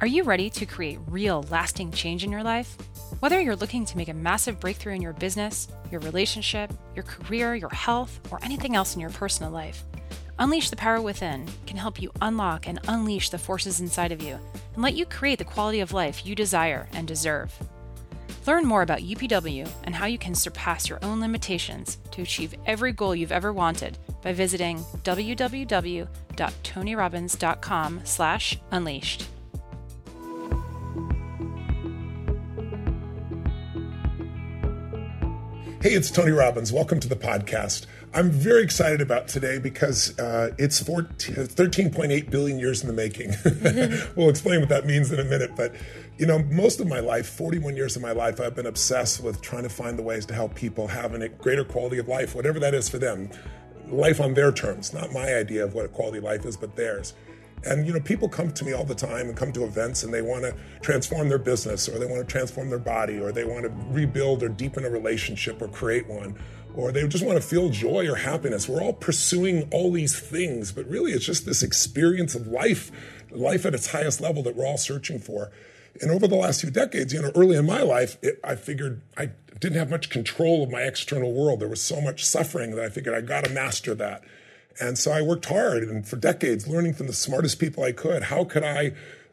Are you ready to create real, lasting change in your life? Whether you're looking to make a massive breakthrough in your business, your relationship, your career, your health, or anything else in your personal life, Unleash the Power Within can help you unlock and unleash the forces inside of you and let you create the quality of life you desire and deserve. Learn more about UPW and how you can surpass your own limitations to achieve every goal you've ever wanted by visiting www.tonyrobbins.com/unleashed. Hey, it's Tony Robbins. Welcome to the podcast. I'm very excited about today because uh, it's 13.8 billion years in the making. we'll explain what that means in a minute. But, you know, most of my life, 41 years of my life, I've been obsessed with trying to find the ways to help people have a greater quality of life, whatever that is for them. Life on their terms, not my idea of what a quality life is, but theirs. And you know, people come to me all the time and come to events and they want to transform their business or they want to transform their body or they want to rebuild or deepen a relationship or create one or they just want to feel joy or happiness. We're all pursuing all these things, but really it's just this experience of life, life at its highest level that we're all searching for. And over the last few decades, you know, early in my life, it, I figured I didn't have much control of my external world. There was so much suffering that I figured I got to master that. And so I worked hard and for decades learning from the smartest people I could. How could I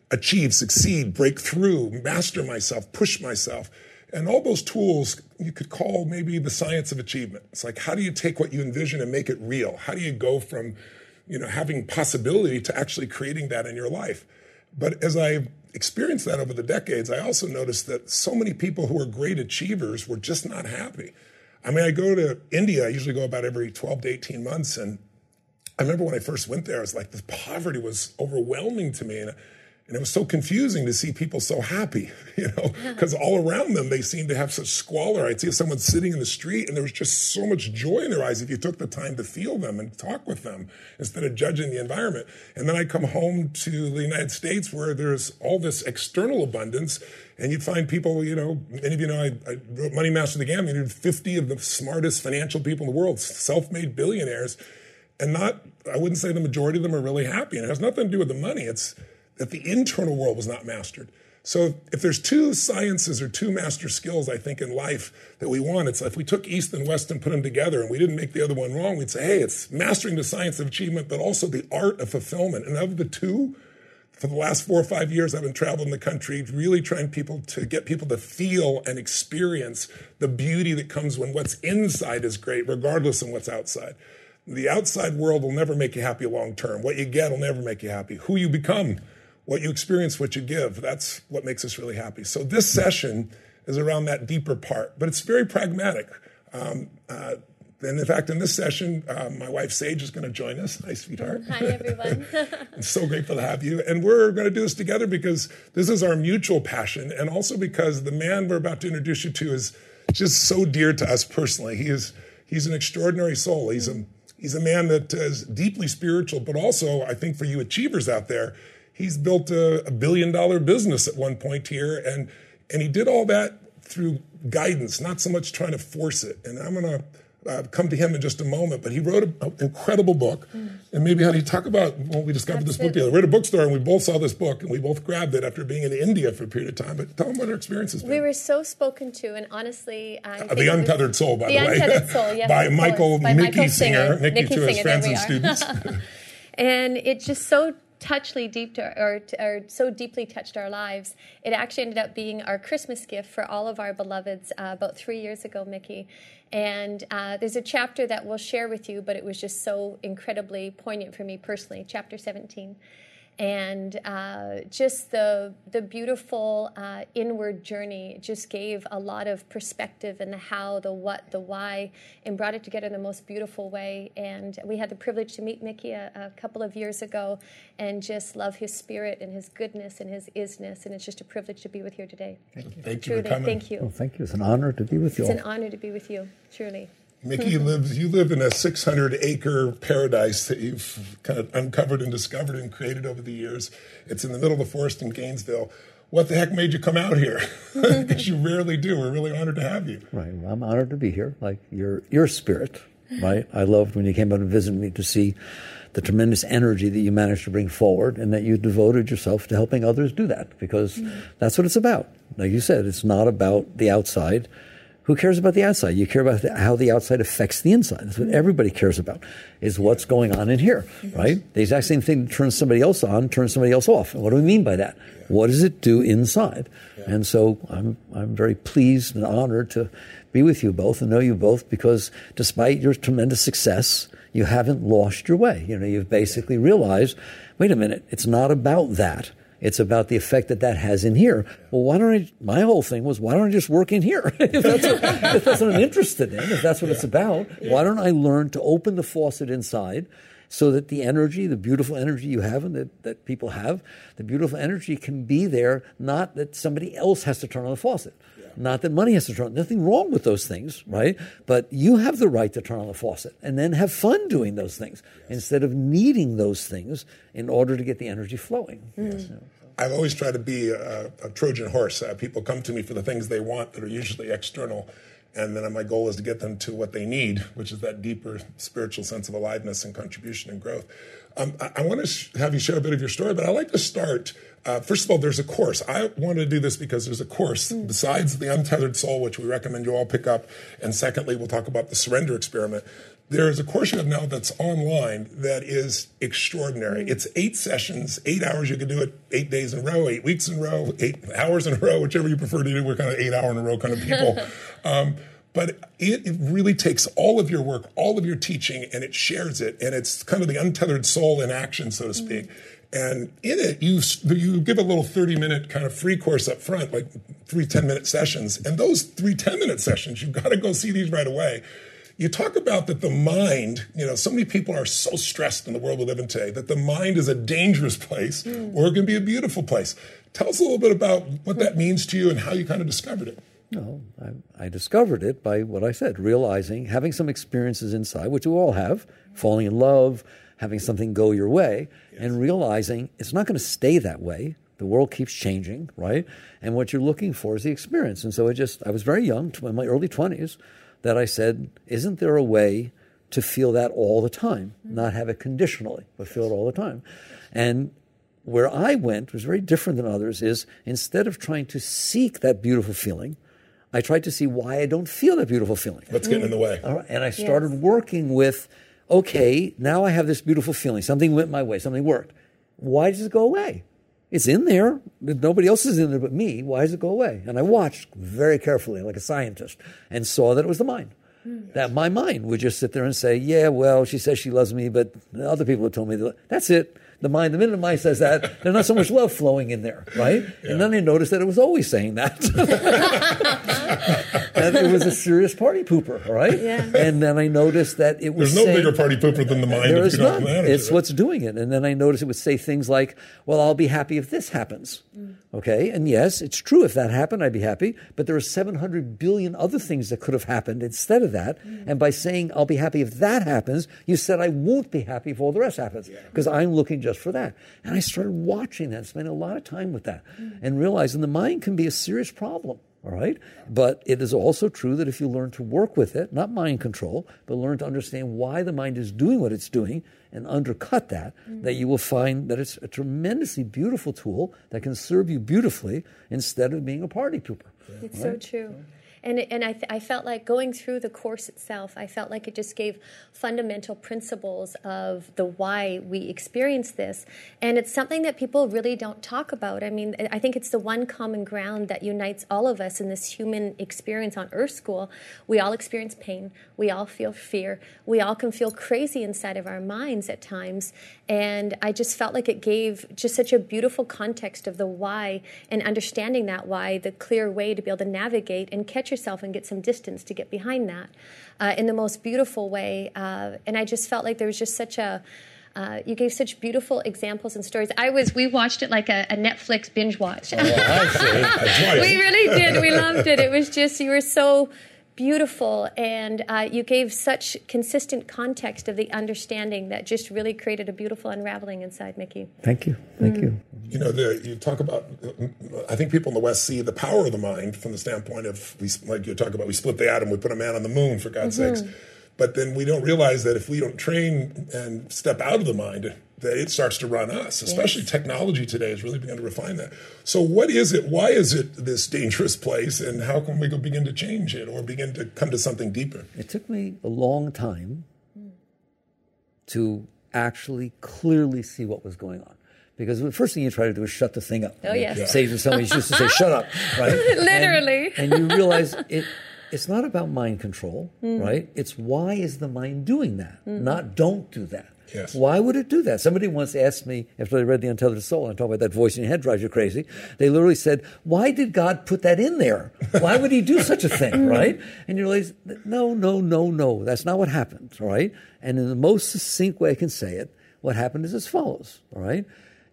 achieve, succeed, break through, master myself, push myself? And all those tools you could call maybe the science of achievement. It's like, how do you take what you envision and make it real? How do you go from, you know, having possibility to actually creating that in your life? But as I experienced that over the decades, I also noticed that so many people who are great achievers were just not happy. I mean, I go to India, I usually go about every 12 to 18 months, and I remember when I first went there, I was like, the poverty was overwhelming to me. And, and it was so confusing to see people so happy, you know, because all around them they seemed to have such squalor. I'd see someone sitting in the street and there was just so much joy in their eyes if you took the time to feel them and talk with them instead of judging the environment. And then I come home to the United States where there's all this external abundance and you'd find people, you know, many of you know, I, I wrote Money Master the interviewed 50 of the smartest financial people in the world, self-made billionaires and not i wouldn't say the majority of them are really happy and it has nothing to do with the money. It's that the internal world was not mastered. So if there's two sciences or two master skills i think in life that we want it's if we took east and west and put them together and we didn't make the other one wrong we'd say hey it's mastering the science of achievement but also the art of fulfillment. And of the two for the last four or five years i've been traveling the country really trying people to get people to feel and experience the beauty that comes when what's inside is great regardless of what's outside the outside world will never make you happy long term. What you get will never make you happy. Who you become, what you experience, what you give, that's what makes us really happy. So this session is around that deeper part, but it's very pragmatic. Um, uh, and in fact, in this session, uh, my wife Sage is going to join us. Hi, sweetheart. Hi, everyone. I'm so grateful to have you. And we're going to do this together because this is our mutual passion, and also because the man we're about to introduce you to is just so dear to us personally. He is he's an extraordinary soul. He's a He's a man that is deeply spiritual, but also, I think for you achievers out there, he's built a, a billion dollar business at one point here. And, and he did all that through guidance, not so much trying to force it. And I'm going to uh, come to him in just a moment, but he wrote an incredible book. Mm. And maybe, honey, talk about when we discovered That's this book together. We're at a bookstore and we both saw this book and we both grabbed it after being in India for a period of time. But tell them what our experience has been. We were so spoken to, and honestly, I uh, The Untethered Soul, by the, the way. Untethered Soul, yes. by Michael by Mickey Michael Singer, Singer. Mickey, Mickey to his friends and students. and it just so touchly deep to, or, or so deeply touched our lives. It actually ended up being our Christmas gift for all of our beloveds uh, about three years ago, Mickey. And uh, there's a chapter that we'll share with you, but it was just so incredibly poignant for me personally, chapter 17 and uh, just the the beautiful uh, inward journey just gave a lot of perspective and the how, the what, the why, and brought it together in the most beautiful way. And we had the privilege to meet Mickey a, a couple of years ago, and just love his spirit and his goodness and his isness. And it's just a privilege to be with you today. Thank you. Thank you truly, for coming. Thank you. Well, thank you. It's an honor to be with you. It's all. an honor to be with you. Truly. Mickey lives. You live in a 600 acre paradise that you've kind of uncovered and discovered and created over the years. It's in the middle of the forest in Gainesville. What the heck made you come out here? Because you rarely do. We're really honored to have you. Right. Well, I'm honored to be here. Like your your spirit right? I loved when you came out and visited me to see the tremendous energy that you managed to bring forward and that you devoted yourself to helping others do that because mm-hmm. that's what it's about. Like you said, it's not about the outside. Who cares about the outside? You care about the, how the outside affects the inside. That's what mm-hmm. everybody cares about, is what's going on in here, right? The exact same thing that turns somebody else on turns somebody else off. And what do we mean by that? What does it do inside? And so I'm, I'm very pleased and honored to be with you both and know you both because despite your tremendous success, you haven't lost your way. You know, you've basically realized, wait a minute, it's not about that. It's about the effect that that has in here. Well, why don't I? My whole thing was, why don't I just work in here? if, that's what, if, that's what, I'm interested in, if that's what yeah. it's about, yeah. why don't I learn to open the faucet inside so that the energy, the beautiful energy you have and that, that people have, the beautiful energy can be there, not that somebody else has to turn on the faucet. Not that money has to turn. Nothing wrong with those things, right? But you have the right to turn on the faucet and then have fun doing those things yes. instead of needing those things in order to get the energy flowing. Yes. I've always tried to be a, a Trojan horse. Uh, people come to me for the things they want that are usually external. And then my goal is to get them to what they need, which is that deeper spiritual sense of aliveness and contribution and growth. Um, I, I want to sh- have you share a bit of your story, but I like to start. Uh, first of all, there's a course. I wanted to do this because there's a course mm. besides the Untethered Soul, which we recommend you all pick up. And secondly, we'll talk about the surrender experiment there is a course you have now that's online that is extraordinary. Mm. It's eight sessions, eight hours. You can do it eight days in a row, eight weeks in a row, eight hours in a row, whichever you prefer to do. We're kind of eight hour in a row kind of people. um, but it, it, really takes all of your work, all of your teaching, and it shares it. And it's kind of the untethered soul in action, so to speak. Mm. And in it, you you give a little 30 minute kind of free course up front, like three 10 minute sessions. And those three 10 minute sessions, you've got to go see these right away you talk about that the mind, you know, so many people are so stressed in the world we live in today that the mind is a dangerous place mm. or it can be a beautiful place. Tell us a little bit about what that means to you and how you kind of discovered it. No, I, I, discovered it by what I said, realizing, having some experiences inside, which we all have, falling in love, having something go your way, yes. and realizing it's not going to stay that way. The world keeps changing, right? And what you're looking for is the experience. And so I just, I was very young, in my early 20s, that I said, isn't there a way to feel that all the time, mm-hmm. not have it conditionally, but feel it all the time? And where I went was very different than others is instead of trying to seek that beautiful feeling, I tried to see why I don't feel that beautiful feeling. What's getting in the way? And I started yes. working with, okay, now I have this beautiful feeling. Something went my way, something worked. Why does it go away? It's in there. Nobody else is in there but me. Why does it go away? And I watched very carefully, like a scientist, and saw that it was the mind. Mm. That my mind would just sit there and say, "Yeah, well, she says she loves me, but other people have told me that. That's it the mind, the minute the mind says that, there's not so much love flowing in there, right? Yeah. And then I noticed that it was always saying that. and it was a serious party pooper, right? Yeah. And then I noticed that it was. There's no saying, bigger party pooper than the mind. There is none. It's it. what's doing it. And then I noticed it would say things like, "Well, I'll be happy if this happens." Mm. Okay, and yes, it's true. If that happened, I'd be happy. But there are 700 billion other things that could have happened instead of that. Mm. And by saying I'll be happy if that happens, you said I won't be happy if all the rest happens because yeah. I'm looking just for that. And I started watching that, spending a lot of time with that, mm. and realizing the mind can be a serious problem. All right. But it is also true that if you learn to work with it, not mind control, but learn to understand why the mind is doing what it's doing and undercut that, mm-hmm. that you will find that it's a tremendously beautiful tool that can serve you beautifully instead of being a party pooper. It's right? so true and and I, th- I felt like going through the course itself i felt like it just gave fundamental principles of the why we experience this. And it's something that people really don't talk about. I mean i think it's the one common ground that unites all of us in this human experience on earth school. We all experience pain. We all feel fear. We all can feel crazy inside of our minds at times. And i just felt like it gave just such a beautiful context of the why and understanding that why the clear way to be able to navigate and catch yourself and get some distance to get behind that uh, in the most beautiful way. Uh, and I just felt like there was just such a uh, you gave such beautiful examples and stories. I was we watched it like a, a Netflix binge watch. Oh, we really did. We loved it. It was just you were so beautiful and uh, you gave such consistent context of the understanding that just really created a beautiful unraveling inside mickey thank you thank mm. you you know the, you talk about i think people in the west see the power of the mind from the standpoint of we like you talk about we split the atom we put a man on the moon for god's mm-hmm. sakes But then we don't realize that if we don't train and step out of the mind, that it starts to run us. Especially yes. technology today has really begun to refine that. So, what is it? Why is it this dangerous place? And how can we begin to change it or begin to come to something deeper? It took me a long time to actually clearly see what was going on. Because the first thing you try to do is shut the thing up. Oh, yes. Yeah. Say to somebody, you used to say, shut up, right? Literally. And, and, you realize it, it's not about mind control, mm. right? It's why is the mind doing that, mm. not don't do that. Yes. Why would it do that? Somebody once asked me after they read The Untethered Soul, and talk about that voice in your head drives you crazy. They literally said, Why did God put that in there? Why would he do such a thing, right? And you realize, no, no, no, no. That's not what happened, right? And in the most succinct way I can say it, what happened is as follows, all right?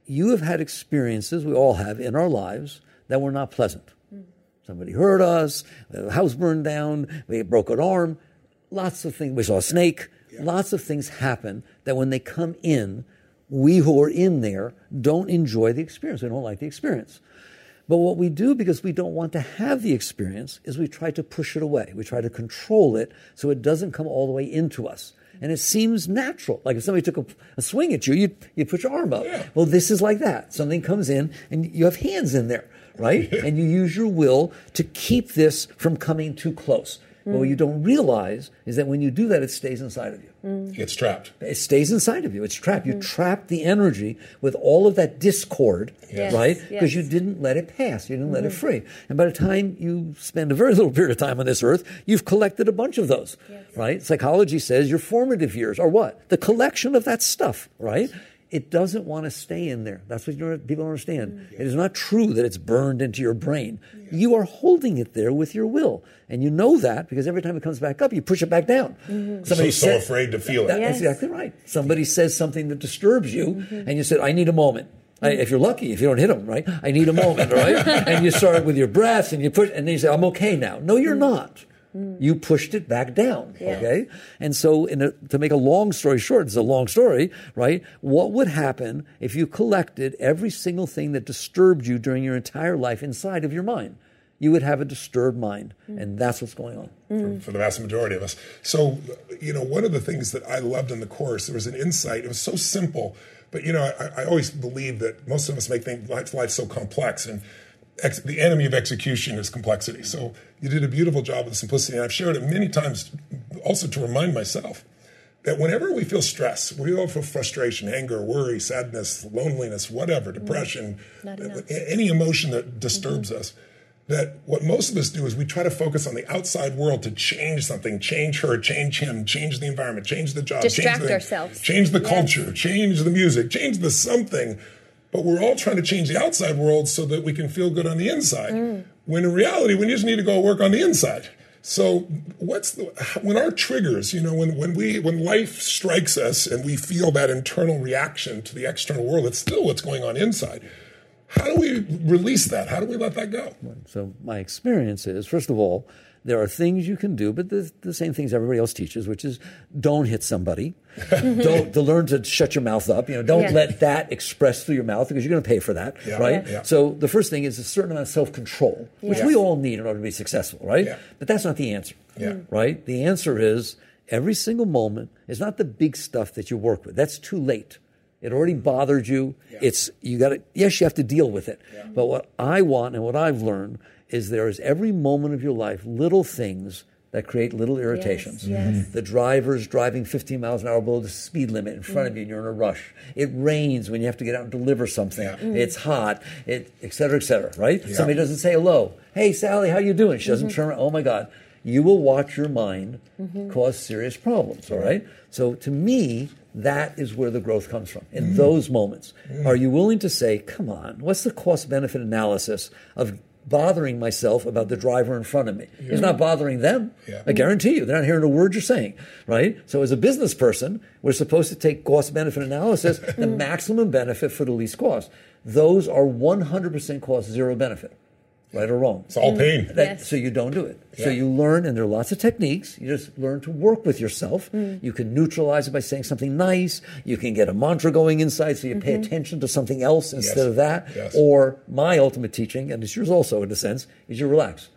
You have had experiences, we all have in our lives, that were not pleasant. Mm-hmm. Somebody hurt us, the house burned down, we broke an arm, lots of things. We saw a snake. Yeah. Lots of things happen that when they come in, we who are in there don't enjoy the experience. We don't like the experience. But what we do because we don't want to have the experience is we try to push it away. We try to control it so it doesn't come all the way into us. And it seems natural. Like if somebody took a, a swing at you, you you put your arm up. Yeah. Well, this is like that. Something comes in and you have hands in there, right? and you use your will to keep this from coming too close. Mm. But what you don't realize is that when you do that, it stays inside of you. Mm. It gets trapped. It stays inside of you. It's trapped. Mm. You trap the energy with all of that discord, yes. right? Because yes. you didn't let it pass. You didn't mm-hmm. let it mm-hmm. free. And by the time you spend a very little period of time on this earth, you've collected a bunch of those, yes. right? Psychology says your formative years are what? The collection of that stuff, right? It doesn't want to stay in there. That's what people don't understand. Mm-hmm. It is not true that it's burned into your brain. You are holding it there with your will. And you know that because every time it comes back up, you push it back down. Mm-hmm. Somebody so, so afraid to feel it. That, yes. That's exactly right. Somebody says something that disturbs you, mm-hmm. and you said, I need a moment. I, if you're lucky, if you don't hit them, right? I need a moment, right? and you start with your breath and you push, and then you say, I'm okay now. No, you're mm-hmm. not. Mm. You pushed it back down. Yeah. Okay. And so, a, to make a long story short, it's a long story, right? What would happen if you collected every single thing that disturbed you during your entire life inside of your mind? You would have a disturbed mind. Mm. And that's what's going on. Mm. For, for, the vast majority of us. So, you know, one of the things that I loved in the course, there was an insight. It was so simple. But, you know, I, I always believe that most of us make things, life, life so complex. And ex- the enemy of execution is complexity. So you did a beautiful job with simplicity. And I've shared it many times also to remind myself that whenever we feel stress, we all feel frustration, anger, worry, sadness, loneliness, whatever, mm-hmm. depression, any emotion that disturbs mm-hmm. us, that what most of us do is we try to focus on the outside world to change something, change her, change him, change the environment, change the job, distract change the, ourselves, change the yes. culture, change the music, change the something but we're all trying to change the outside world so that we can feel good on the inside. Mm. When in reality, we just need to go work on the inside. So what's the when our triggers, you know, when when we when life strikes us and we feel that internal reaction to the external world, it's still what's going on inside. How do we release that? How do we let that go? So my experience is, first of all, there are things you can do, but the, the same things everybody else teaches, which is don't hit somebody. Mm-hmm. don't to learn to shut your mouth up. You know, don't yeah. let that express through your mouth because you're going to pay for that, yeah. right? Yeah. So the first thing is a certain amount of self control, which we all need in order to be successful, right? But that's not the answer, right? The answer is every single moment is not the big stuff that you work with. That's too late. It already bothered you. It's you got to. Yes, you have to deal with it. But what I want and what I've learned is there is every moment of your life little things that create little irritations. Yes, yes. The driver's driving 15 miles an hour below the speed limit in front mm. of you and you're in a rush. It rains when you have to get out and deliver something. Yeah. Mm. It's hot, it, et cetera, et cetera, right? Yeah. Somebody doesn't say hello. Hey, Sally, how you doing? She doesn't mm-hmm. turn around. Oh, my God. You will watch your mind mm-hmm. cause serious problems, all right? So to me, that is where the growth comes from in mm. those moments. Mm. Are you willing to say, come on, what's the cost benefit analysis of bothering myself about the driver in front of me. Yeah. He's not bothering them. Yeah. I guarantee you, they're not hearing a word you're saying, right? So as a business person, we're supposed to take cost benefit analysis, the maximum benefit for the least cost. Those are 100% cost, zero benefit right or wrong. It's all pain. That, yes. So you don't do it. Yeah. So you learn, and there are lots of techniques. You just learn to work with yourself. Mm. You can neutralize it by saying something nice. You can get a mantra going inside so you mm-hmm. pay attention to something else instead yes. of that. Yes. Or my ultimate teaching, and it's yours also in a sense, is you relax.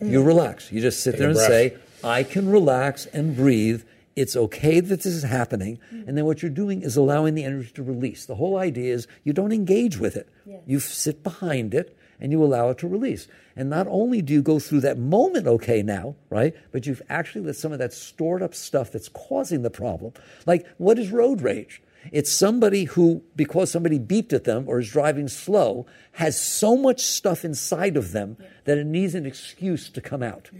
Mm. You relax. You just sit Take there and say, I can relax and breathe it's okay that this is happening. And then what you're doing is allowing the energy to release. The whole idea is you don't engage with it. You sit behind it and you allow it to release. And not only do you go through that moment okay now, right? But you've actually let some of that stored up stuff that's causing the problem. Like, what is road rage? It's somebody who, because somebody beeped at them or is driving slow, has so much stuff inside of them that it needs an excuse to come out.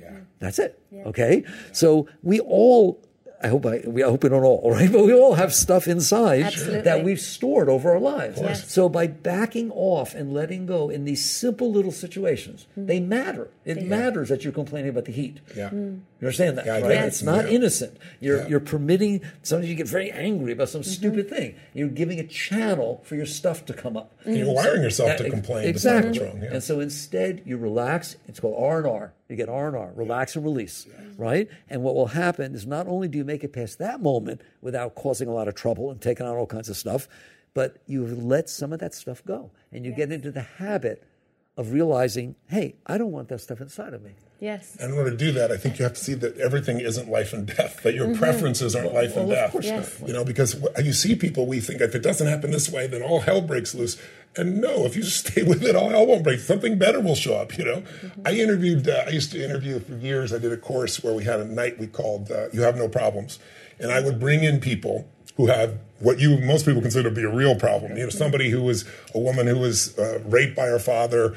That's it. Okay? So we all I hope I, we, I hope we don't all, right? But we all have stuff inside Absolutely. that we've stored over our lives. Yes. So by backing off and letting go in these simple little situations, Mm. they matter. It matters that you're complaining about the heat. Yeah. Mm. You understand that, Yeah, right? It's not Yeah. innocent. You're Yeah. you're permitting sometimes you get very angry about some Mm-hmm. stupid thing. You're giving a channel for your stuff to come up. And you're wiring yourself Yeah, to complain. Exactly. Exactly. Wrong. Yeah. And so instead, you relax. It's called R and R. You get R and R, relax and release, right? And what will happen is not only do you make it past that moment without causing a lot of trouble and taking on all kinds of stuff, but you let some of that stuff go, and you get into the habit of realizing, hey, I don't want that stuff inside of me. Yes. And in order to do that, I think you have to see that everything isn't life and death, that your preferences aren't life and well, of death. course Yes. You know, because you see people, we think if it doesn't happen this way, then all hell breaks loose. And no, if you stay with it, all hell won't break. Something better will show up, you know? I interviewed, uh, I used to interview for years. I did a course where we had a night we called uh, You Have No Problems. And I would bring in people who have what you most people consider to be a real problem. You know, somebody who was a woman who was uh, raped by her father,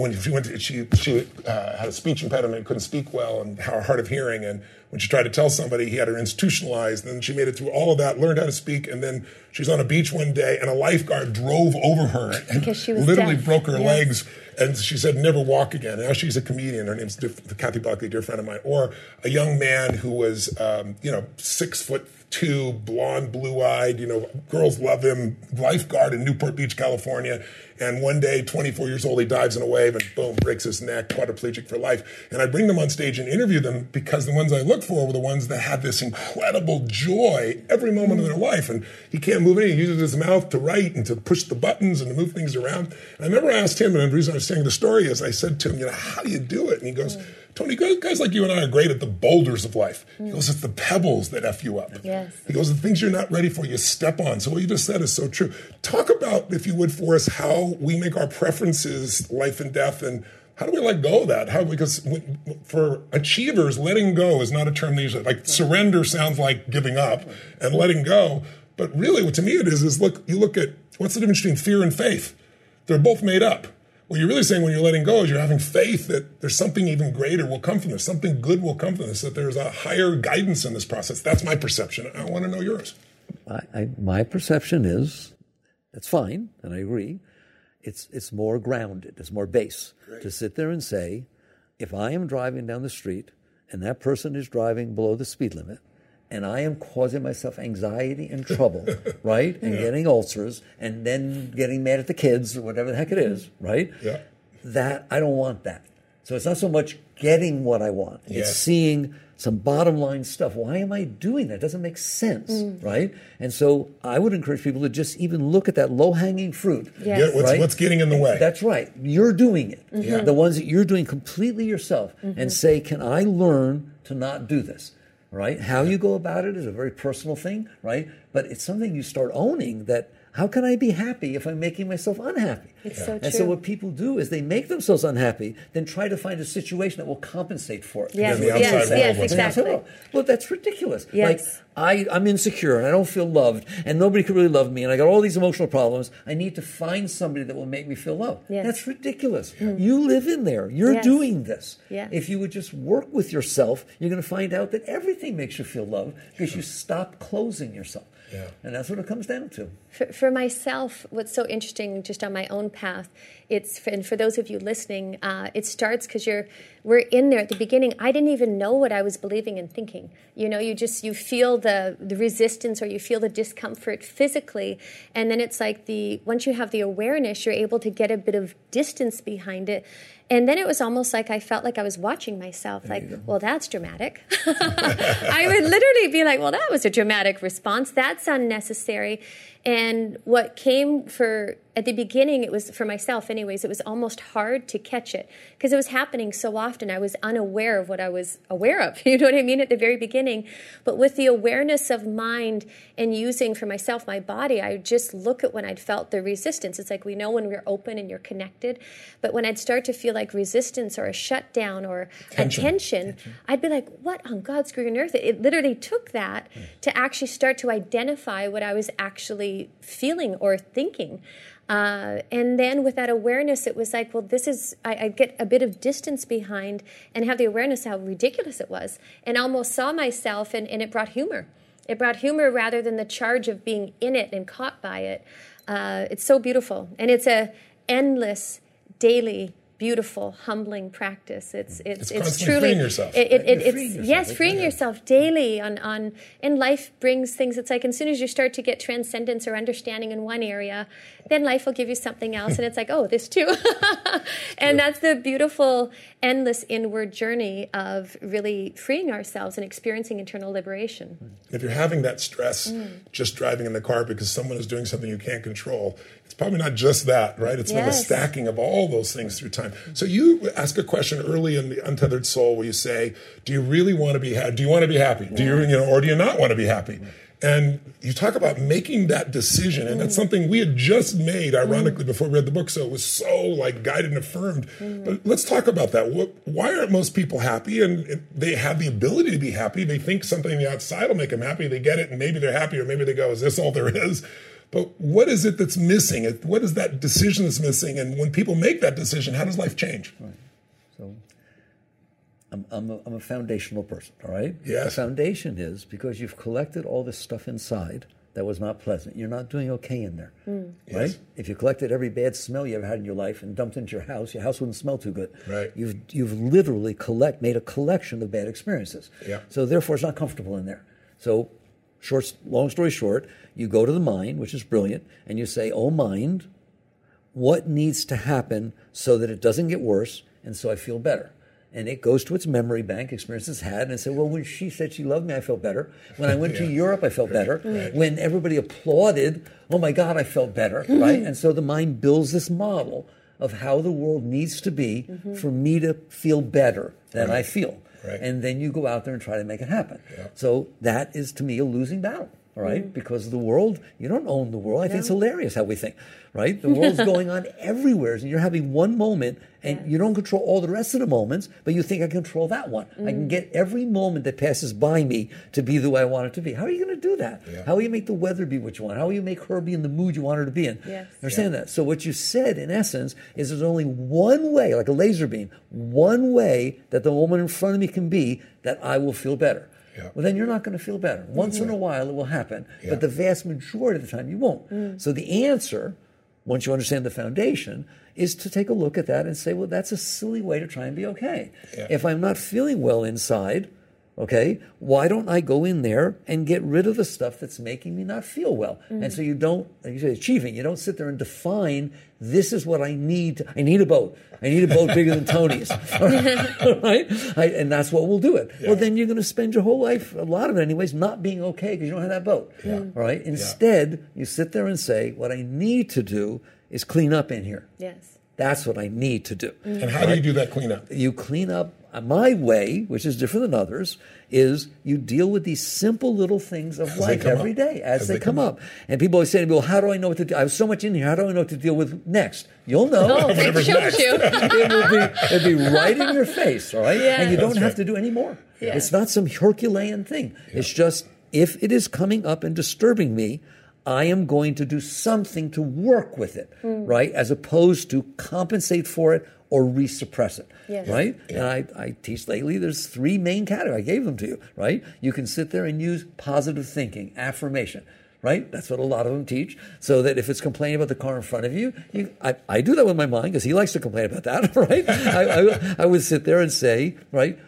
when she went to, she, she uh, had a speech impediment, couldn't speak well, and hard of hearing. And when she tried to tell somebody, he had her institutionalized. And then she made it through all of that, learned how to speak, and then she's on a beach one day, and a lifeguard drove over her and literally deaf. broke her Yes. legs. And she said, never walk again. Now she's a comedian. Her name's Diff- Kathy Buckley, dear friend of mine. Or a young man who was, um, you know, six foot two, blonde, blue eyed, you know, girls love him, lifeguard in Newport Beach, California. And one day, 24 years old, he dives in a wave and boom, breaks his neck, quadriplegic for life. And I bring them on stage and interview them because the ones I look for were the ones that had this incredible joy every moment of their life. And he can't move anything. He uses his mouth to write and to push the buttons and to move things around. And I remember I asked him, and the reason I was saying the story is I said to him, you know, how do you do it? And he goes, Tony, guys, like you and I are great at the boulders of life. He goes, it's the pebbles that F you up. Yes. He goes, the things you're not ready for, you step on. So what you just said is so true. Talk about, if you would, for us, how we make our preferences life and death, and how do we let go of that? How because when- for achievers, letting go is not a term they use. Like surrender sounds like giving up, and letting go. But really, what to me it is is look. You look at what's the difference between fear and faith? They're both made up. What you're really saying when you're letting go is you're having faith that there's something even greater will come from this, something good will come from this, that there's a higher guidance in this process. That's my perception. I want to know yours. I, I, my perception is that's fine, and I agree. It's it's more grounded. It's more base to sit there and say, if I am driving down the street and that person is driving below the speed limit, and I am causing myself anxiety and trouble, right, and getting ulcers, and then getting mad at the kids or whatever the heck it is, right? Yeah. That I don't want that. So it's not so much getting what I want; it's seeing some bottom line stuff. Why am I doing that? It doesn't make sense, mm. right? And so I would encourage people to just even look at that low hanging fruit. Yes. Get what's, Right? what's getting in the way. That's right. You're doing it. Mm-hmm. Yeah. The ones that you're doing completely yourself and mm-hmm. say, can I learn to not do this? Right? How you go about it is a very personal thing, right? But it's something you start owning that how can I be happy if I'm making myself unhappy? It's so true. And so what people do is they make themselves unhappy, then try to find a situation that will compensate for it. Yes, the outside yes, yes, was- exactly. Oh, well, that's ridiculous. Yes. Like I, I'm insecure and I don't feel loved, and nobody could really love me, and I got all these emotional problems. I need to find somebody that will make me feel loved. Yes. That's ridiculous. Hmm. You live in there. You're Yes. doing this. Yes. If you would just work with yourself, you're going to find out that everything makes you feel loved because you stop closing yourself. Yeah. And that's what it comes down to. For, for myself, what's so interesting, just on my own path, it's and for those of you listening, uh, it starts because you're we're in there at the beginning. I didn't even know what I was believing and thinking. You know, you just you feel the the resistance or you feel the discomfort physically, and then it's like the once you have the awareness, you're able to get a bit of distance behind it. And then it was almost like I felt like I was watching myself, like, well, that's dramatic. I would literally be like, well, that was a dramatic response. That's that's unnecessary. And what came for at the beginning, it was for myself, anyways, it was almost hard to catch it because it was happening so often. I was unaware of what I was aware of. You know what I mean? At the very beginning. But with the awareness of mind and using for myself my body, I just look at when I'd felt the resistance. It's like we know when we're open and you're connected. But when I'd start to feel like resistance or a shutdown or Tension. a tension, I'd be like, what on God's green earth? It literally took that to actually start to identify what I was actually feeling or thinking. Uh, and then with that awareness, it was like, well, this is, I, I get a bit of distance behind and have the awareness how ridiculous it was. And almost saw myself, and, and it brought humor. It brought humor rather than the charge of being in it and caught by it. Uh, it's so beautiful. And it's a endless, daily, beautiful, humbling practice. It's it's It's it's, truly freeing yourself, It, it, it, it's freeing yourself, yes, freeing Yeah. yourself daily on on and life brings things. It's like as soon as you start to get transcendence or understanding in one area, then life will give you something else, and it's like oh, this too. and that's the beautiful, endless inward journey of really freeing ourselves and experiencing internal liberation. If you're having that stress Mm. just driving in the car because someone is doing something you can't control, probably not just that, right? It's been a stacking of all those things through time. So you ask a question early in the untethered soul where you say, "Do you really want to be happy? Do you want to be happy? Do you, you know, or do you not want to be happy?" And you talk about making that decision, and Mm. that's something we had just made, ironically, before we read the book. So it was so like guided and affirmed. Mm. But let's talk about that. What, why aren't most people happy? And, and they have the ability to be happy. They think something on the outside will make them happy. They get it, and maybe they're happy, or maybe they go, "Is this all there is?" But what is it that's missing? What is that decision that's missing? And when people make that decision, how does life change? Right. So I'm, I'm, a, I'm a foundational person, all right? Yes. The foundation is because you've collected all this stuff inside that was not pleasant. You're not doing okay in there, hmm. right? Yes. If you collected every bad smell you ever had in your life and dumped into your house, your house wouldn't smell too good. Right. You've, you've literally collect, made a collection of bad experiences. Yeah. So therefore, it's not comfortable in there. So, short, long story short, you go to the mind, which is brilliant, and you say, "Oh mind, what needs to happen so that it doesn't get worse and so I feel better. And it goes to its memory bank, experiences had, and said, well, when she said she loved me, I felt better. When I went to Europe, I felt better. When everybody applauded, oh my God, I felt better, mm-hmm. right? And so the mind builds this model of how the world needs to be mm-hmm. for me to feel better than I feel. Right. And then you go out there and try to make it happen. Yeah. So that is to me a losing battle. Right, mm-hmm. because the world, you don't own the world. I think it's hilarious how we think, right? The world's going on everywhere, and you're having one moment, and you don't control all the rest of the moments, but you think I control that one. I can mm-hmm. get every moment that passes by me to be the way I want it to be. How are you going to do that? Yeah. How will you make the weather be what you want? How will you make her be in the mood you want her to be in? Yes. Understand that? So what you said, in essence, is there's only one way, like a laser beam, one way that the woman in front of me can be that I will feel better. Yeah. Well, then you're not going to feel better. Once in a while, it will happen, Yeah. but the vast majority of the time, you won't. Mm. So the answer, once you understand the foundation, is to take a look at that and say, well, that's a silly way to try and be okay. Yeah. If I'm not feeling well inside, okay, why don't I go in there and get rid of the stuff that's making me not feel well? And mm. so you don't, like you say, achieving, you don't sit there and define, this is what I need. To, I need a boat. I need a boat bigger than Tony's. right? I, and that's what will do it. Yeah. Well, then you're going to spend your whole life, a lot of it anyways, not being okay because you don't have that boat. All right? Instead, you sit there and say, what I need to do is clean up in here. Yes. That's what I need to do. And how do you do that cleanup? You clean up. uh, My way, which is different than others, is you deal with these simple little things of they life every up. day as, As they, they come come up. And people always say to me, "Well, how do I know what to do? I have so much in here. How do I know what to deal with next?" You'll know. Oh, it shows you. it will be it'll be right in your face, all right? Yeah. And you don't have right. to do any more. Yeah. It's not some Herculean thing. It's just if it is coming up and disturbing me, I am going to do something to work with it, mm. right? As opposed to compensate for it or resuppress it, Yes. right? And I, I teach lately, there's three main categories. I gave them to you, right? You can sit there and use positive thinking, affirmation. Right? That's what a lot of them teach. So that if it's complaining about the car in front of you, you I, I do that with my mind because he likes to complain about that, right? I, I, I would sit there and say, right,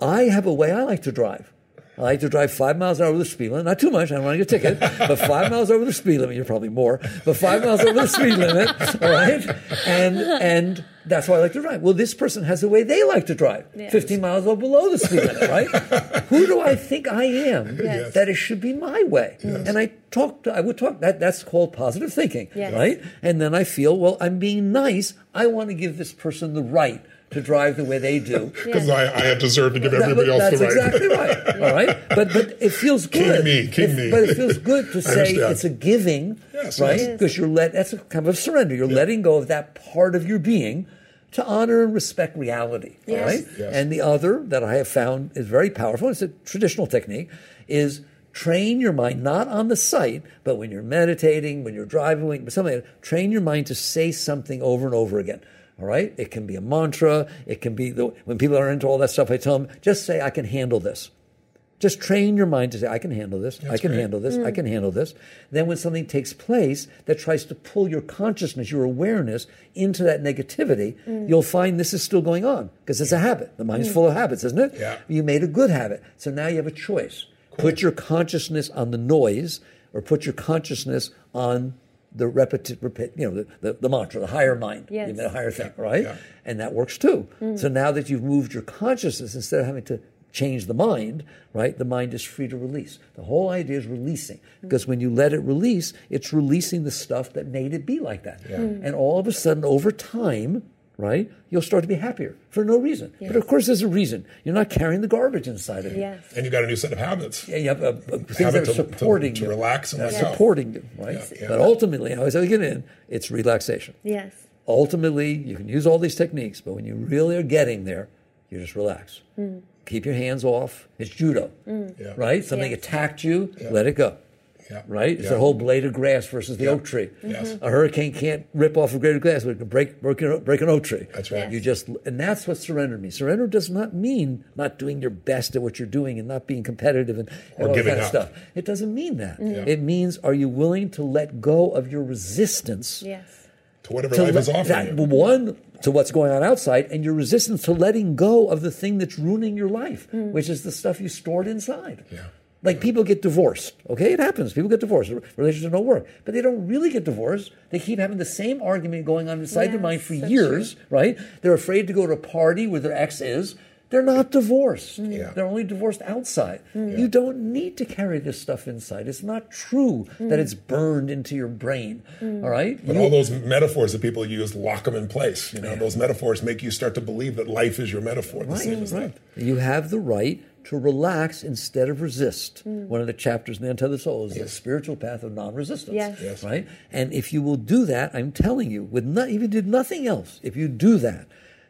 I have a way I like to drive. I like to drive five miles an hour over the speed limit. Not too much. I don't want to get a ticket, but five miles over the speed limit. You're probably more, but five miles over the speed limit. All right. And, and That's why I like to drive. Well, this person has the way they like to drive, Yes. 15 miles or below the speed limit, right? Who do I think I am Yes. that it should be my way? And I talk, to, I would talk, that, that's called positive thinking, Yes. right? And then I feel, well, I'm being nice. I want to give this person the right to drive the way they do. Because I, I have deserved to give That- everybody else the right. That's exactly right. All right, but but it feels King good. me, king It- me. But it feels good to say it's a giving, Yes, right? yes. Because you're let. That's a kind of surrender. You're letting go of that part of your being to honor and respect reality. Yes. right. Yes. And the other that I have found is very powerful. It's a traditional technique. Is train your mind not on the sight, but when you're meditating, when you're driving, when something. Train your mind to say something over and over again. All right. It can be a mantra. It can be the when people are into all that stuff. I tell them just say, "I can handle this." Just train your mind to say, I can handle this, I can great. handle this, I mm. can handle this. Then when something takes place that tries to pull your consciousness, your awareness into that negativity, mm. you'll find this is still going on because it's a habit. The mind's mm. full of habits, isn't it? Yeah. You made a good habit. So now you have a choice. Put your consciousness on the noise or put your consciousness on the repeti- repeat, you know, the, the, the mantra, the higher mind. Yes. You made a higher thing, right? Yeah. And that works too. Mm-hmm. So now that you've moved your consciousness, instead of having to change the mind, right? The mind is free to release. The whole idea is releasing. Mm-hmm. Because when you let it release, it's releasing the stuff that made it be like that. Mm-hmm. And all of a sudden, over time, right, you'll start to be happier for no reason. But of course, there's a reason. You're not carrying the garbage inside of you. Yes. And you got a new set of habits. Yeah, you have uh, uh, things Habit that are to- to- supporting to you. relax and That's supporting you, right? Yeah, yeah. But ultimately, I always say, get in, it's relaxation. Yes. Ultimately, you can use all these techniques, but when you really are getting there, you just relax. Keep your hands off. It's judo, Yeah. right? Something Yes. attacked you, let it go. Yeah. Right? It's Yeah. the whole blade of grass versus the oak tree. Yes. Mm-hmm. A hurricane can't rip off a blade of grass, but it can break, break, an, break an oak tree. That's right. Yes. You just, and that's what surrender means. Surrender does not mean not doing your best at what you're doing and not being competitive and, and all that giving kind of up. stuff. It doesn't mean that. Mm-hmm. It means, are you willing to let go of your resistance? Yes. To whatever to life is let- offering that- you. one to what's going on outside and your resistance to letting go of the thing that's ruining your life mm. which is the stuff you stored inside Yeah. Like people get divorced okay it happens people get divorced relationships don't work but they don't really get divorced they keep having the same argument going on inside their mind for so years right they're afraid to go to a party where their ex is they're not divorced. Mm. Yeah. They're only divorced outside. Mm. You don't need to carry this stuff inside. It's not true that mm. it's burned into your brain. All right? But You- all those metaphors that people use lock them in place. You know, those metaphors make you start to believe that life is your metaphor. The same as right. that. You have the right to relax instead of resist. Hmm. One of the chapters in the Untethered Soul is the spiritual path of non-resistance. Yes. Yes. Right? And if you will do that, I'm telling you, with not, if you did nothing else, if you do that,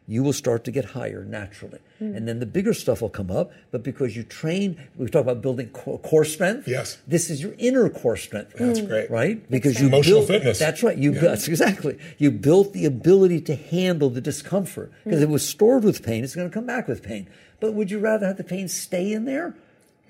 you will start to get higher naturally. Hmm. And then the bigger stuff will come up, but because you train, we talk about building core, core strength. Yes. This is your inner core strength. That's hmm. great. Right? Because you Emotional built, fitness. That's right. You Yeah. that's exactly. You built the ability to handle the discomfort. Because if hmm. it was stored with pain, it's going to come back with pain. But would you rather have the pain stay in there?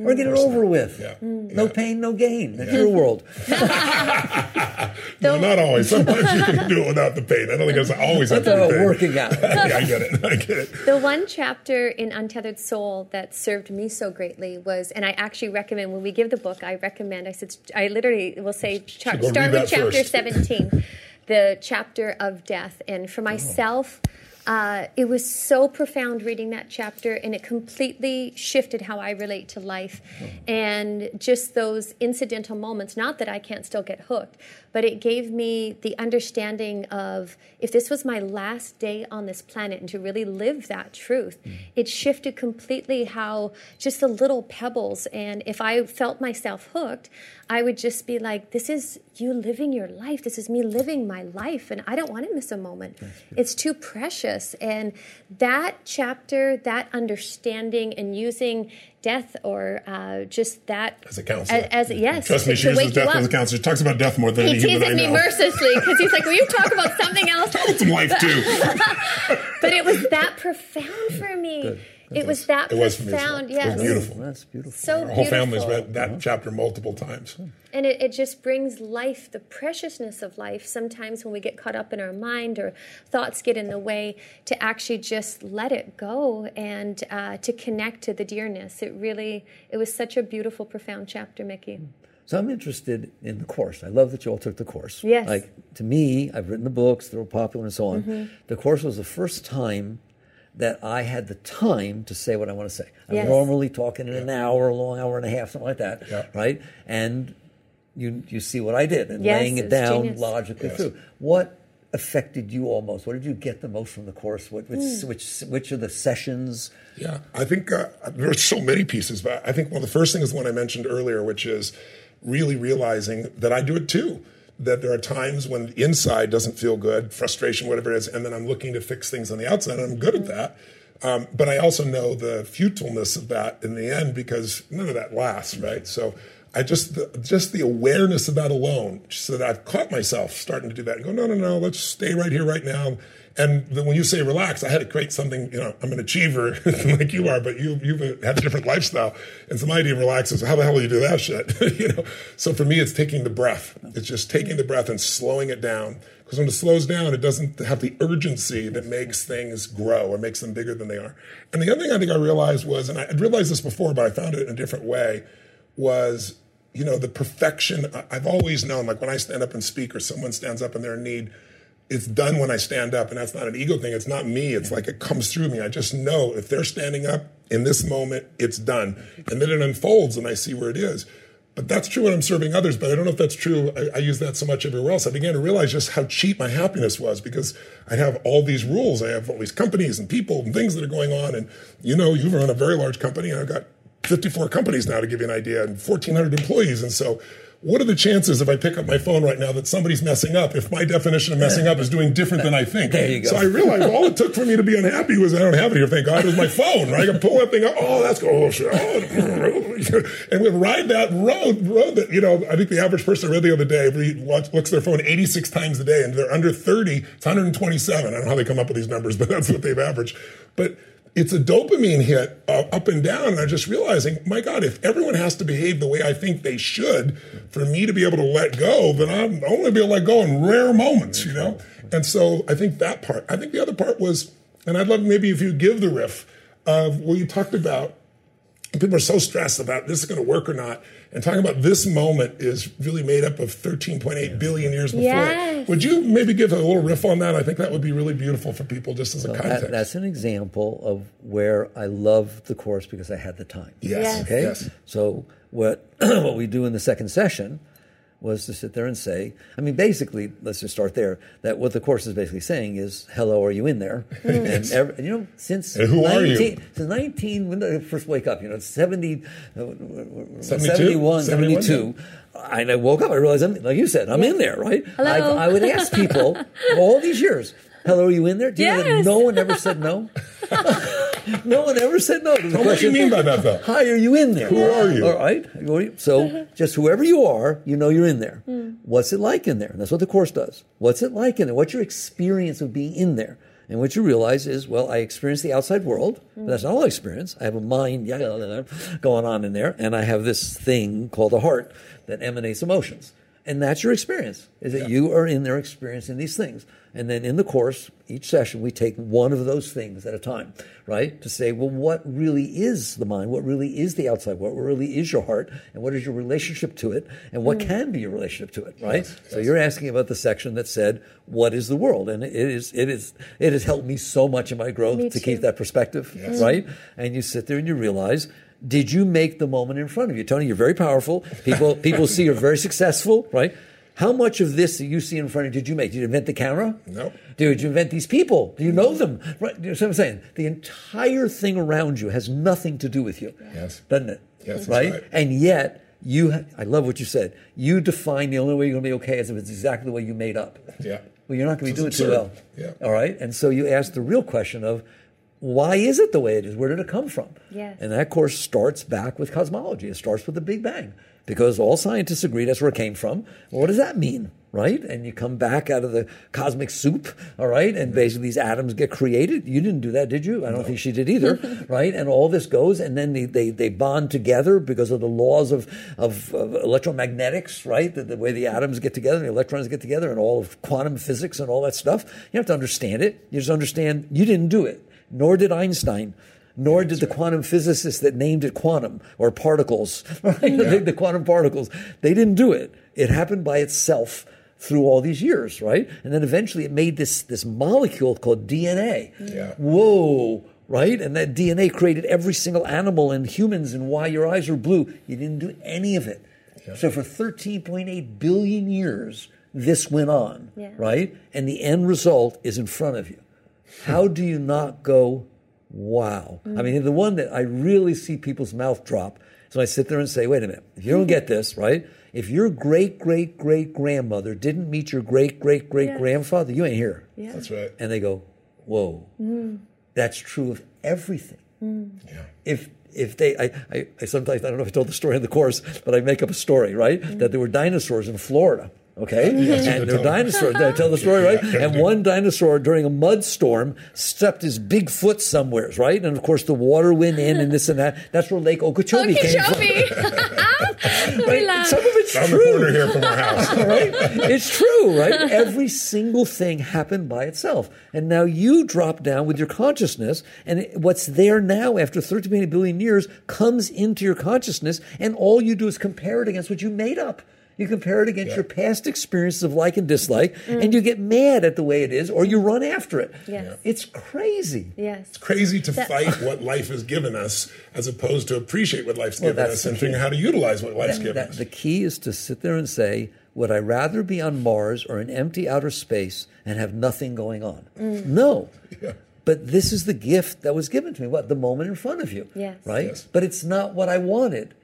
Or get it over with. Yeah. Mm. Mm. No Yeah. pain, no gain. That's your world. No, not always. Sometimes you can do it without the pain. I don't think it's always have That's to be about pain. working out. yeah, I get it. I get it. The one chapter in Untethered Soul that served me so greatly was, and I actually recommend when we give the book, I recommend, I said, I literally will say, cha- start with chapter first. 17, the chapter of death. And for oh. myself, uh, it was so profound reading that chapter, and it completely shifted how I relate to life. And just those incidental moments, not that I can't still get hooked, but it gave me the understanding of if this was my last day on this planet and to really live that truth, mm. it shifted completely how just the little pebbles. And if I felt myself hooked, I would just be like, this is you living your life. This is me living my life. And I don't want to miss a moment. It's too precious. And that chapter, that understanding and using death or uh, just that As a counselor. as, as yes, Trust me, to- she to uses death as a counselor. She talks about death more than He any human teases I me know. mercilessly because he's like, "Will you talk about something else?" Some life too. But it was that profound for me. It was that It was for me profound. It was Yes, beautiful. That's beautiful. so Our whole family's read that chapter multiple times. And it, it just brings life, the preciousness of life. Sometimes when we get caught up in our mind or thoughts get in the way, to actually just let it go and uh, to connect to the dearness. It really, it was such a beautiful, profound chapter, Mickey. So I'm interested in the course. I love that you all took the course. Yes. Like to me, I've written the books; they're popular and so on. Mm-hmm. The course was the first time that I had the time to say what I want to say. I'm Yes. normally talking in an hour, a long hour and a half, something like that, Yeah. right? And you you see what I did and Yes, laying it it down genius. logically Yes. through. What affected you almost? What did you get the most from the course? What which Hmm. which which of the sessions? Yeah, I think uh, there are so many pieces, but I think one of the first things is the one I mentioned earlier, which is really realizing that I do it too. That there are times when the inside doesn't feel good, frustration, whatever it is, and then I'm looking to fix things on the outside, and I'm good at that. Um, but I also know the futileness of that in the end because none of that lasts, right? So I just the, just the awareness of that alone, so that I've caught myself starting to do that and go, no, no, no, let's stay right here, right now. And when you say relax, I had to create something. You know, I'm an achiever like you are, but you you've uh, had a different lifestyle, and so my idea of relax is how the hell do you do that shit? you know. So for me, it's taking the breath. It's just taking the breath and slowing it down. Because when it slows down, it doesn't have the urgency that makes things grow or makes them bigger than they are. And the other thing I think I realized was, and I would realized this before, but I found it in a different way, was you know the perfection. I've always known, like when I stand up and speak, or someone stands up and they're in need, it's done when I stand up, and that's not an ego thing. It's not me. It's like it comes through me. I just know if they're standing up in this moment, it's done, and then it unfolds, and I see where it is. But that's true when I'm serving others. But I don't know if that's true. I, I use that so much everywhere else. I began to realize just how cheap my happiness was because I have all these rules. I have all these companies and people and things that are going on. And you know, you run a very large company, and I've got 54 companies now to give you an idea, and 1,400 employees. And so, what are the chances if I pick up my phone right now that somebody's messing up? If my definition of messing up is doing different than I think, There you go. So I realized all it took for me to be unhappy was I don't have it here. Thank God, it was my phone. Right? I can pull that thing up. Oh, that's cool. Oh, shit. Oh, and we ride that road. Road that you know. I think the average person I read the other day watch, looks at their phone 86 times a day, and they're under 30. It's 127. I don't know how they come up with these numbers, but that's what they've averaged. But it's a dopamine hit uh, up and down. And I'm just realizing, my God, if everyone has to behave the way I think they should for me to be able to let go, then I'm only be able to let go in rare moments, you know? And so I think that part. I think the other part was, and I'd love maybe if you give the riff of where you talked about people are so stressed about this is going to work or not. And talking about this moment is really made up of 13.8 billion years before. Yes. Would you maybe give a little riff on that? I think that would be really beautiful for people just as a context. That, that's an example of where I love the course because I had the time. yes. Yes. Okay. Yes. So what what we do in the second session was to sit there and say, I mean, basically, let's just start there. That what the course is basically saying is, "Hello, are you in there?" and, every, you know, since And who are you? 19 since nineteen, when did I first wake up? You know, it's 70, uh, 72? 71, 71, 72. And I woke up, I realized, I'm, like you said, I'm in there, right? Hello. I, I would ask people all these years, "Hello, are you in there?" Do you know that no one ever said no? no one ever said no to the What do you mean by that, though? Hi, are you in there? Who are you? All right. Who are you? So just whoever you are, you know you're in there. Hmm. What's it like in there? And that's what the course does. What's it like in there? What's your experience of being in there? And what you realize is, well, I experience the outside world, but that's not all I experience. I have a mind going on in there, and I have this thing called a heart that emanates emotions. And that's your experience, is that you are in there experiencing these things. And then in the course, each session, we take one of those things at a time, right? To say, well, what really is the mind? What really is the outside? What really is your heart? And what is your relationship to it? And what mm. can be your relationship to it, right? So you're asking about the section that said, what is the world? And it is, it is, it has helped me so much in my growth Me to keep that perspective, right? And you sit there and you realize, did you make the moment in front of you? Tony, you're very powerful. People, people see you're very successful, right? How much of this that you see in front of you did you make? Did you invent the camera? No. Did you invent these people? Do you know them? Right. You know what I'm saying? The entire thing around you has nothing to do with you. Yes. Doesn't it? Yes, right? right. And yet, you, I love what you said. You define the only way you're going to be okay is if it's exactly the way you made up. Yeah. Well, you're not going to be doing too well. Yeah. All right. And so you ask the real question of why is it the way it is? Where did it come from? Yes. And that course starts back with cosmology. It starts with the Big Bang because all scientists agree that's where it came from. Well, what does that mean? Right? And you come back out of the cosmic soup, all right? And basically these atoms get created. You didn't do that, did you? I don't think she did either, right? And all this goes, and then they, they, they bond together because of the laws of, of, of electromagnetics, right? The, the way the atoms get together, the electrons get together, and all of quantum physics and all that stuff. You have to understand it. You just understand you didn't do it, nor did Einstein nor did the quantum physicists that named it quantum or particles, right? the, the quantum particles. They didn't do it. It happened by itself through all these years, right? And then eventually it made this, this molecule called DNA. Yeah. Whoa, right? And that DNA created every single animal and humans and why your eyes are blue. You didn't do any of it. So for 13.8 billion years, this went on, Yeah. right? And the end result is in front of you. How do you not go, wow? I mean, the one that I really see people's mouth drop is when I sit there and say, wait a minute, if you don't get this, right? If your great great great grandmother didn't meet your great great great grandfather, you ain't here. Yeah. That's right. And they go, whoa, mm. that's true of everything. Mm. Yeah. If if they, I, I, I sometimes I don't know if I told the story in the course, but I make up a story, right? Mm. That there were dinosaurs in Florida. Okay, Yes, and did they're tell dinosaurs. Did I tell the story right? Yeah, and one dinosaur during a mud storm stepped his big foot somewheres, right? And of course the water went in and this and that. That's where Lake Okeechobee came from. Okeechobee. Right? laugh. Some of it's Down the true corner here from our house. right? It's true, right? Every single thing happened by itself. And now you drop down with your consciousness, and what's there now after 13 billion years comes into your consciousness, and all you do is compare it against what you made up. You compare it against Yeah. your past experiences of like and dislike, and you get mad at the way it is, or you run after it. Yes. Yeah. It's crazy. Yes. It's crazy to That- fight what life has given us as opposed to appreciate what life's Well, given us and key. figure out how to utilize what life's given That- us. the key is to sit there and say, would I rather be on Mars or in empty outer space and have nothing going on? Mm. No. Yeah. But this is the gift that was given to me. What? The moment in front of you. Yes. Right? Yes. But it's not what I wanted.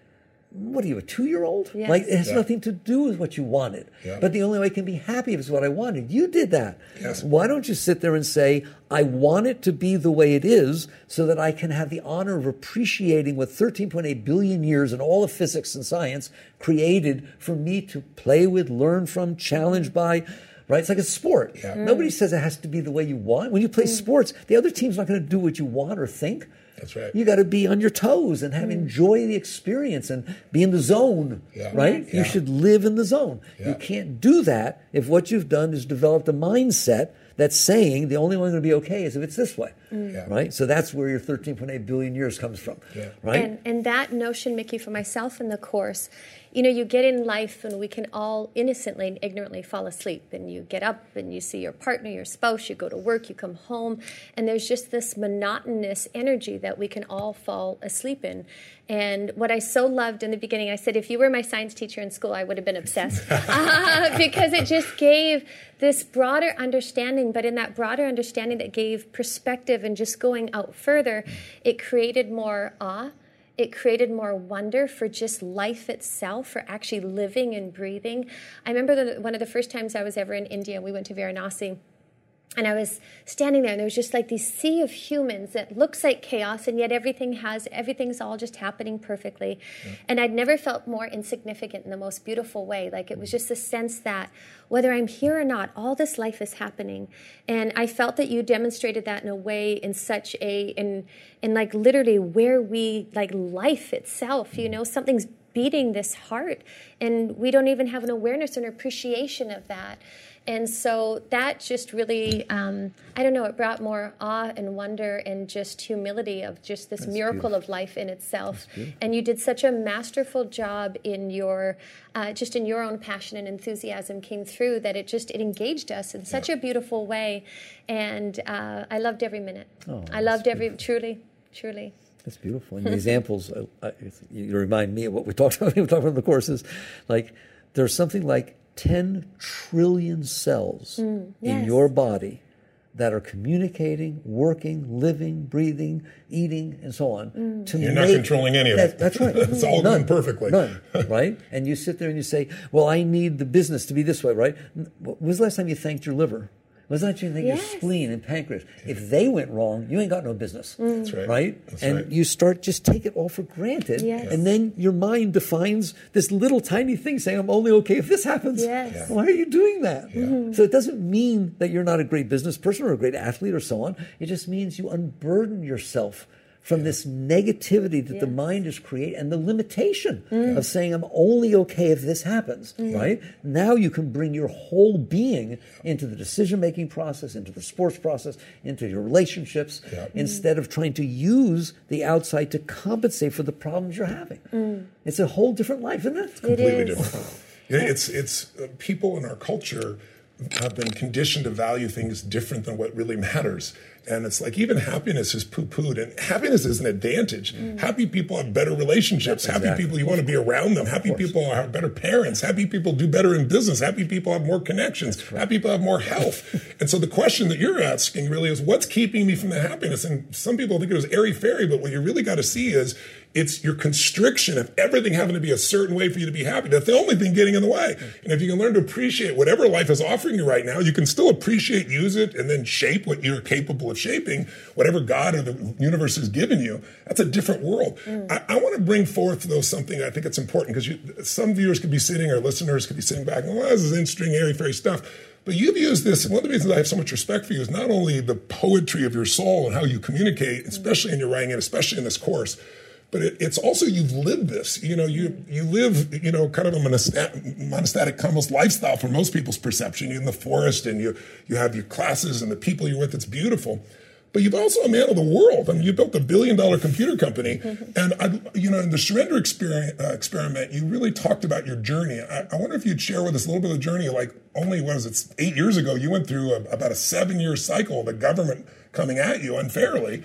What are you, a two year old? Yes. Like, it has Yeah. nothing to do with what you wanted. Yeah. But the only way I can be happy is what I wanted. You did that. Yes. Why don't you sit there and say, I want it to be the way it is so that I can have the honor of appreciating what 13.8 billion years and all of physics and science created for me to play with, learn from, challenge by? Right? It's like a sport. Yeah. Mm. Nobody says it has to be the way you want. When you play mm. sports, the other team's not going to do what you want or think. That's right. You got to be on your toes and have hmm. enjoy the experience and be in the zone, Yeah. right? Yeah. You should live in the zone. Yeah. You can't do that if what you've done is developed a mindset that's saying the only way going to be okay is if it's this way, mm. Yeah. right? So that's where your 13.8 billion years comes from, Yeah. right? And, and that notion, Mickey, for myself in the course, you know, you get in life and we can all innocently and ignorantly fall asleep. And you get up and you see your partner, your spouse, you go to work, you come home, and there's just this monotonous energy that we can all fall asleep in. And what I so loved in the beginning, I said, if you were my science teacher in school, I would have been obsessed uh, because it just gave this broader understanding. But in that broader understanding that gave perspective and just going out further, it created more awe it created more wonder for just life itself, for actually living and breathing. I remember the, one of the first times I was ever in India, we went to Varanasi. And I was standing there, and there was just like this sea of humans that looks like chaos, and yet everything has everything's all just happening perfectly. And I'd never felt more insignificant in the most beautiful way. Like it was just a sense that whether I'm here or not, all this life is happening. And I felt that you demonstrated that in a way, in such a, in, in like literally where we like life itself. You know, something's beating this heart, and we don't even have an awareness or an appreciation of that. And so that just really, um, I don't know, it brought more awe and wonder and just humility of just this miracle of life in itself. And you did such a masterful job in your, uh, just in your own passion and enthusiasm came through that it just, it engaged us in such a beautiful way. And uh, I loved every minute. Oh, I loved every, truly, truly. That's beautiful. And the examples, uh, uh, you remind me of what we talked about. We talked about in the courses. Like there's something like 10 trillion cells mm, in yes. your body that are communicating, working, living, breathing, eating, and so on. Mm. To You're not controlling any of That- it. That's right. It's all going perfectly. None, right? And you sit there and you say, "Well, I need the business to be this way, right?" When was the last time you thanked your liver? Was that you thank Yes. your spleen and pancreas? If they went wrong, you ain't got no business. Mm. That's right. Right? That's and right. you start just take it all for granted. Yes. And then your mind defines this little tiny thing saying, I'm only okay if this happens. Yes. Yeah. Why are you doing that? Mm-hmm. So it doesn't mean that you're not a great business person or a great athlete or so on. It just means you unburden yourself from this negativity that the mind is creating and the limitation mm. of saying I'm only okay if this happens, mm. right? Now you can bring your whole being into the decision making process, into the sports process, into your relationships, Yeah. Mm. instead of trying to use the outside to compensate for the problems you're having. It's a whole different life, isn't it? completely is. different. Yeah, it's it's uh, people in our culture have been conditioned to value things different than what really matters. And it's like even happiness is poo pooed, and happiness is an advantage. Happy people have better relationships. Happy people, you want to be around them. Happy people are better parents. Happy people do better in business. Happy people have more connections. Happy people have more health. and so the question that you're asking really is what's keeping me from the happiness? And some people think it was airy fairy, but what you really got to see is it's your constriction of everything having to be a certain way for you to be happy. That's the only thing getting in the way. And if you can learn to appreciate whatever life is offering you right now, you can still appreciate, use it, and then shape what you're capable of shaping, whatever God or the universe has given you. That's a different world. Mm. I, I want to bring forth, though, something I think it's important because some viewers could be sitting or listeners could be sitting back and, well, this is interesting, airy fairy stuff. But you've used this, and one of the reasons I have so much respect for you is not only the poetry of your soul and how you communicate, especially in your writing and especially in this course, but it, it's also you've lived this. You know, you you live, you know, kind of a monastic, monastic almost lifestyle from most people's perception. You're in the forest, and you you have your classes and the people you're with. It's beautiful. But you've also a man of the world. I mean, you built a billion dollar computer company, and I, you know, in the surrender experiment, uh, experiment, you really talked about your journey. I, I wonder if you'd share with us a little bit of the journey. Like only what was it, eight years ago, you went through a, about a seven year cycle of the government coming at you unfairly.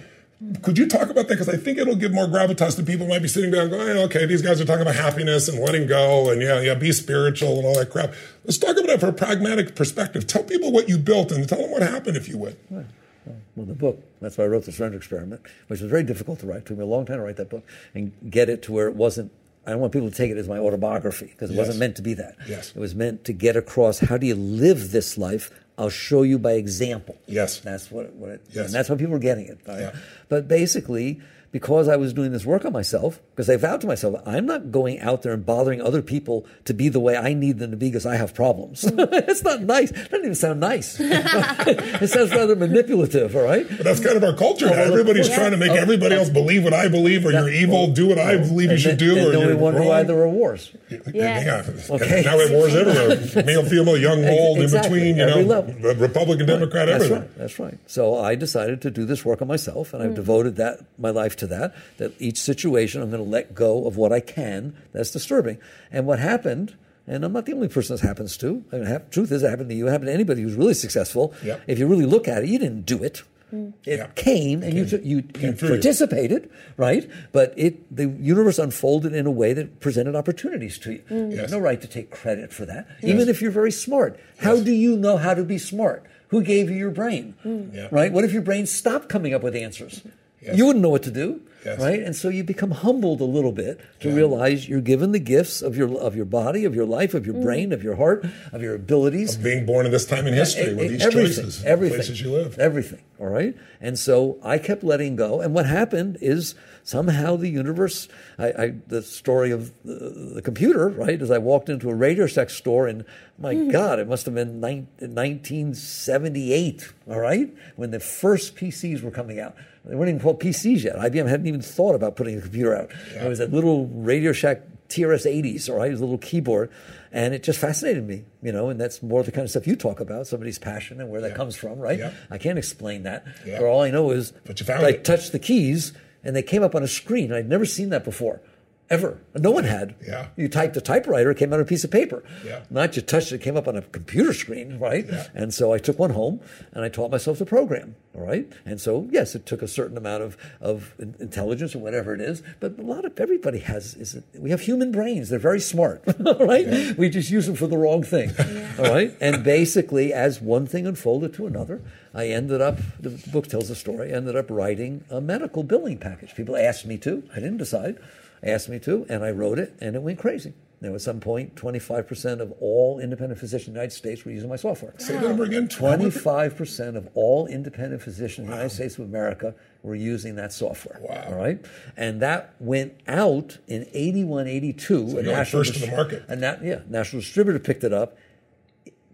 Could you talk about that? Because I think it'll give more gravitas to people who might be sitting down going, "Oh, okay, these guys are talking about happiness and letting go and yeah, yeah, be spiritual and all that crap. Let's talk about it from a pragmatic perspective. Tell people what you built and tell them what happened, if you would. Well, the book, that's why I wrote The Surrender Experiment, which was very difficult to write. It took me a long time to write that book and get it to where it wasn't. I don't want people to take it as my autobiography because it Yes. wasn't meant to be that. Yes. It was meant to get across how do you live this life? I'll show you by example. Yes. That's what it, what it Yes. and that's why people were getting it. Yeah. But basically, because I was doing this work on myself, because I vowed to myself, I'm not going out there and bothering other people to be the way I need them to be because I have problems. Mm. it's not nice. It doesn't even sound nice. it sounds rather manipulative, all right? But that's kind of our culture now. Everybody's trying to make oh, everybody oh. else believe what I believe, or you're evil. Do what I oh. believe you And should do, and or then you're we wonder wrong. why there are wars. Yeah. Okay. Now we have wars everywhere. Male, female, young, old, Exactly. in between. You Every know, level. Republican, Democrat, That's everything. right. That's right. So I decided to do this work on myself, and I've mm. devoted that my life to that. That each situation, I'm going to let go of what I can that's disturbing. And what happened, and I'm not the only person this happens to. I mean, hap- truth is, it happened to you. It happened to anybody who's really successful. Yep. If you really look at it, you didn't do it. Mm. It Yeah. came, and you took- you, you Came you. participated, right? But it the universe unfolded in a way that presented opportunities to you. Mm. You Yes. have no right to take credit for that, even if you're very smart. How do you know how to be smart? Who gave you your brain? Mm. Yeah. Right? What if your brain stopped coming up with answers? Yes. You wouldn't know what to do, Yes. right? And so you become humbled a little bit to Yeah. realize you're given the gifts of your of your body, of your life, of your mm. brain, of your heart, of your abilities. Of Being born in this time in history with these everything, choices, everything, places you live. everything. All right, and so I kept letting go. And what happened is somehow the universe. I, I the story of the, the computer, right? As I walked into a Radio Shack store, and my mm. God, it must have been nine, 1978. All right, when the first PCs were coming out. They weren't even called PCs yet. IBM hadn't even thought about putting a computer out. It was that little Radio Shack TRS 80s, or it was a little keyboard. And it just fascinated me, you know, and that's more the kind of stuff you talk about, somebody's passion and where that Yeah. comes from, right? Yeah. I can't explain that. Yeah. But all I know is But you found I it. touched the keys and they came up on a screen. I'd never seen that before. Ever. No one had. Yeah. You typed a typewriter, it came out on a piece of paper. Yeah. Not you touched it, it came up on a computer screen, right? Yeah. And so I took one home and I taught myself to program, all right? And so, yes, it took a certain amount of, of intelligence or whatever it is, but a lot of everybody has, is we have human brains. They're very smart, all right? We just use them for the wrong thing, all right? And basically, as one thing unfolded to another, I ended up, the book tells the story, I ended up writing a medical billing package. People asked me to, I didn't decide, asked me to, and I wrote it, and it went crazy. Now, at some point, 25% of all independent physicians in the United States were using my software. Say that number again. 25% of all independent physicians in the United States of America were using that software. Wow. All right. And that went out in 81, 82. a national first in the market. A na- yeah, national distributor picked it up.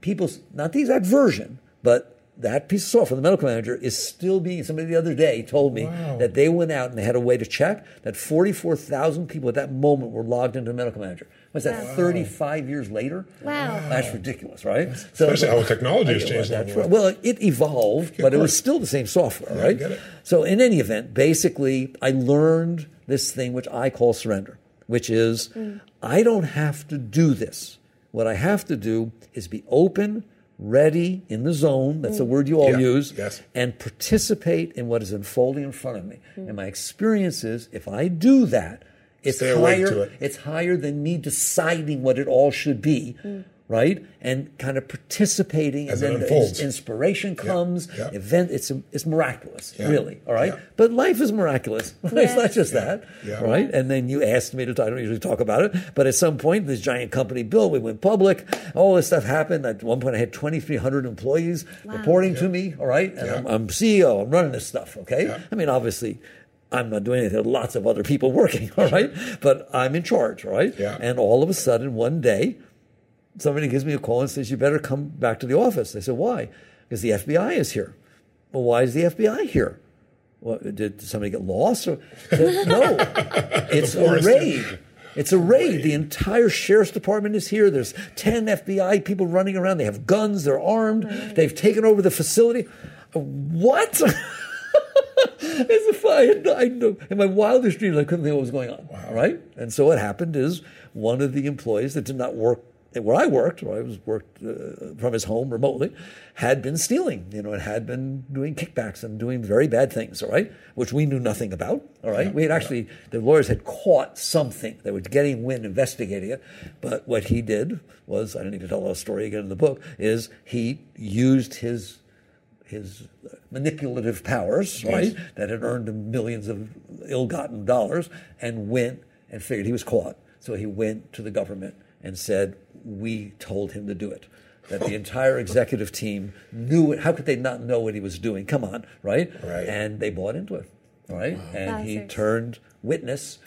People's, not the exact version, but that piece of software, the medical manager, is still being. Somebody the other day told me Wow. that they went out and they had a way to check that 44,000 people at that moment were logged into the medical manager. Was that 35 years later? Wow. That's ridiculous, right? So, Especially how technology has changed Well, along right. Well, it evolved, but it was still the same software, Yeah, I right? get it. So, in any event, basically, I learned this thing which I call surrender, which is mm. I don't have to do this. What I have to do is be open, ready, in the zone. That's the word you all Yeah, use. yes. And participate in what is unfolding in front of me. And my experience is if I do that, it's Stay higher. to it. It's higher than me deciding what it all should be, right? And kind of participating, As and then the inspiration comes. yeah. Event. It's it's miraculous, Yeah, really. All right, yeah. but life is miraculous. it's not just that, Yeah. right? And then you asked me to. Talk, I don't usually talk about it, but at some point, this giant company built. We went public. All this stuff happened. At one point, I had twenty three hundred employees reporting to me. All right, and Yeah. I'm, I'm CEO. I'm running this stuff. Okay, Yeah. I mean, obviously. I'm not doing anything. Lots of other people working, all right? But I'm in charge, all right? Yeah. And all of a sudden, one day, somebody gives me a call and says, You better come back to the office. I said, Why? Because the FBI is here. Well, why is the FBI here? Well, did somebody get lost? Or, said, no, it's a raid. It's a raid. The entire sheriff's department is here. There's 10 FBI people running around. They have guns. They're armed. They've taken over the facility. Uh, What? As if I had, I know, in my wildest dreams, I couldn't think what was going on. Right? And so what happened is one of the employees that did not work where I worked, where I was worked uh, from his home remotely, had been stealing, you know, and had been doing kickbacks and doing very bad things, all right, which we knew nothing about, all right. we had actually, the lawyers had caught something. They were getting wind, investigating it. But what he did was, I don't need to tell the story again in the book, is he used his his manipulative powers, right, that had earned him millions of ill-gotten dollars, and went and figured he was caught. So he went to the government and said, "We told him to do it." That the entire executive team knew it. How could they not know what he was doing? Come on, right? Right. And they bought into it, right? And he turned witness,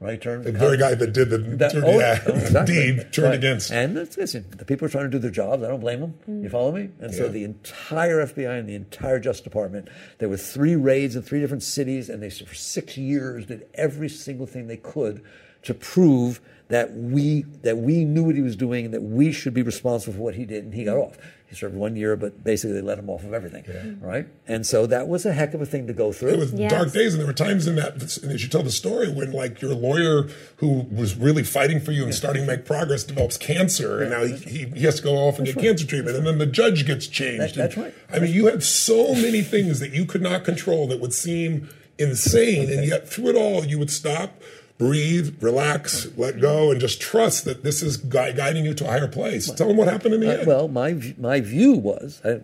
right? Turned The very guy that did the that- dirty oh, act- oh, exactly. deed turned Right. against. And it's, listen, the people are trying to do their jobs. I don't blame them. Mm. You follow me? And so the entire FBI and the entire Justice Department, there were three raids in three different cities, and they for six years did every single thing they could to prove that we that we knew what he was doing and that we should be responsible for what he did, and he got off. He served one year, but basically they let him off of everything. Mm-hmm. Right? And so that was a heck of a thing to go through. It was Yes. dark days, and there were times in that, and as you tell the story, when like your lawyer who was really fighting for you and starting to make progress develops cancer, and now he, he, he has to go off and get cancer treatment, and then the judge gets changed. That- that's And, right. I mean, you had so many things that you could not control that would seem insane, and yet through it all, you would stop. Breathe, relax, let go, and just trust that this is gui- guiding you to a higher place. Tell them what happened in the Uh, end. well, my my view was I, I